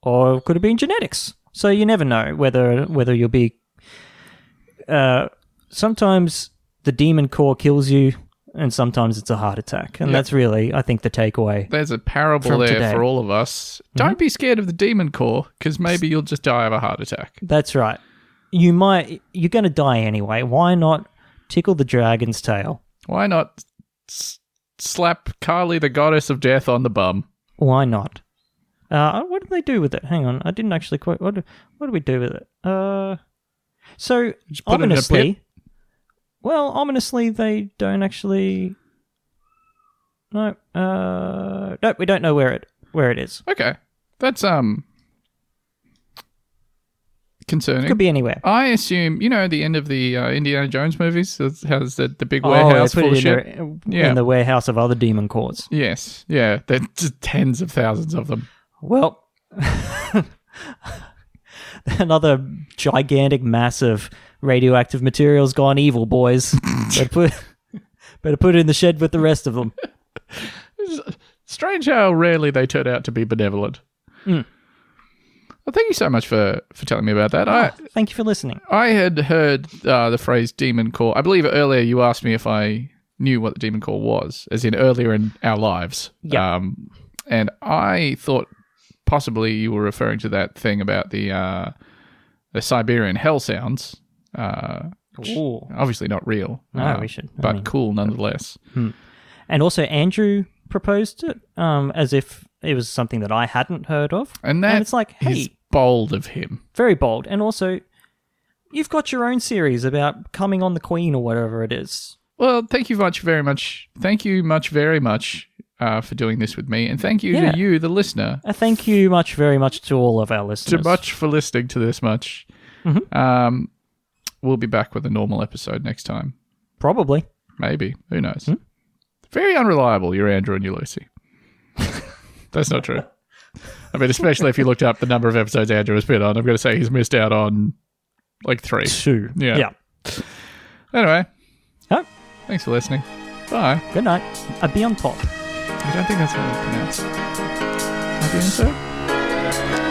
or could have been genetics. So you never know whether whether you'll be. Uh, sometimes the demon core kills you, and sometimes it's a heart attack, and Yep. that's really, I think, the takeaway. There's a parable there today. for all of us. Don't be scared of the demon core because maybe you'll just die of a heart attack. That's right. You might. You're going to die anyway. Why not tickle the dragon's tail? Why not s- slap Kali, the goddess of death, on the bum? Why not? Uh, what did they do with it? Hang on, I didn't actually quite. What, what did we do with it? Uh, so put it in a ominously, well, ominously, they don't actually. No, uh, no, we don't know where it where it is. Okay, that's um concerning. Could be anywhere. I assume you know the end of the uh, Indiana Jones movies that has the, the big Oh, warehouse they full of it shit. in, Yeah. in the warehouse of other demon cores. Yes, yeah, there's tens of thousands of them. Well, *laughs* another gigantic mass of radioactive materials gone evil, boys. *laughs* better put *laughs* better put it in the shed with the rest of them. *laughs* Strange how rarely they turn out to be benevolent. Hmm. Well, thank you so much for for telling me about that. I Oh, thank you for listening. I had heard uh, the phrase demon core. I believe earlier you asked me if I knew what the demon core was, as in earlier in our lives. Yeah. Um, and I thought possibly you were referring to that thing about the uh, the Siberian hell sounds. Uh, Ooh. obviously not real. No, uh, we should- I but mean- cool nonetheless. And also, Andrew proposed it um, as if it was something that I hadn't heard of. And that it's like, hey, bold of him. very bold. And also, you've got your own series about coming on the Queen or whatever it is. Well, thank you much very much. Thank you much very much uh, for doing this with me, and thank you Yeah. to you, the listener, Uh, thank you much, very much to all of our listeners. too much for listening to this much. Mm-hmm. Um, we'll be back with a normal episode next time. Probably. Maybe. Who knows? Hmm? Very unreliable, you're Andrew and you Lucy. *laughs* That's not true. I mean, especially if you looked up the number of episodes Andrew has been on, I'm going to say he's missed out on like three. Two. Yeah. Yeah. Anyway, Oh, thanks for listening. Bye. good night. I'd be on top. I don't think that's how it's pronounced. Have you, sir?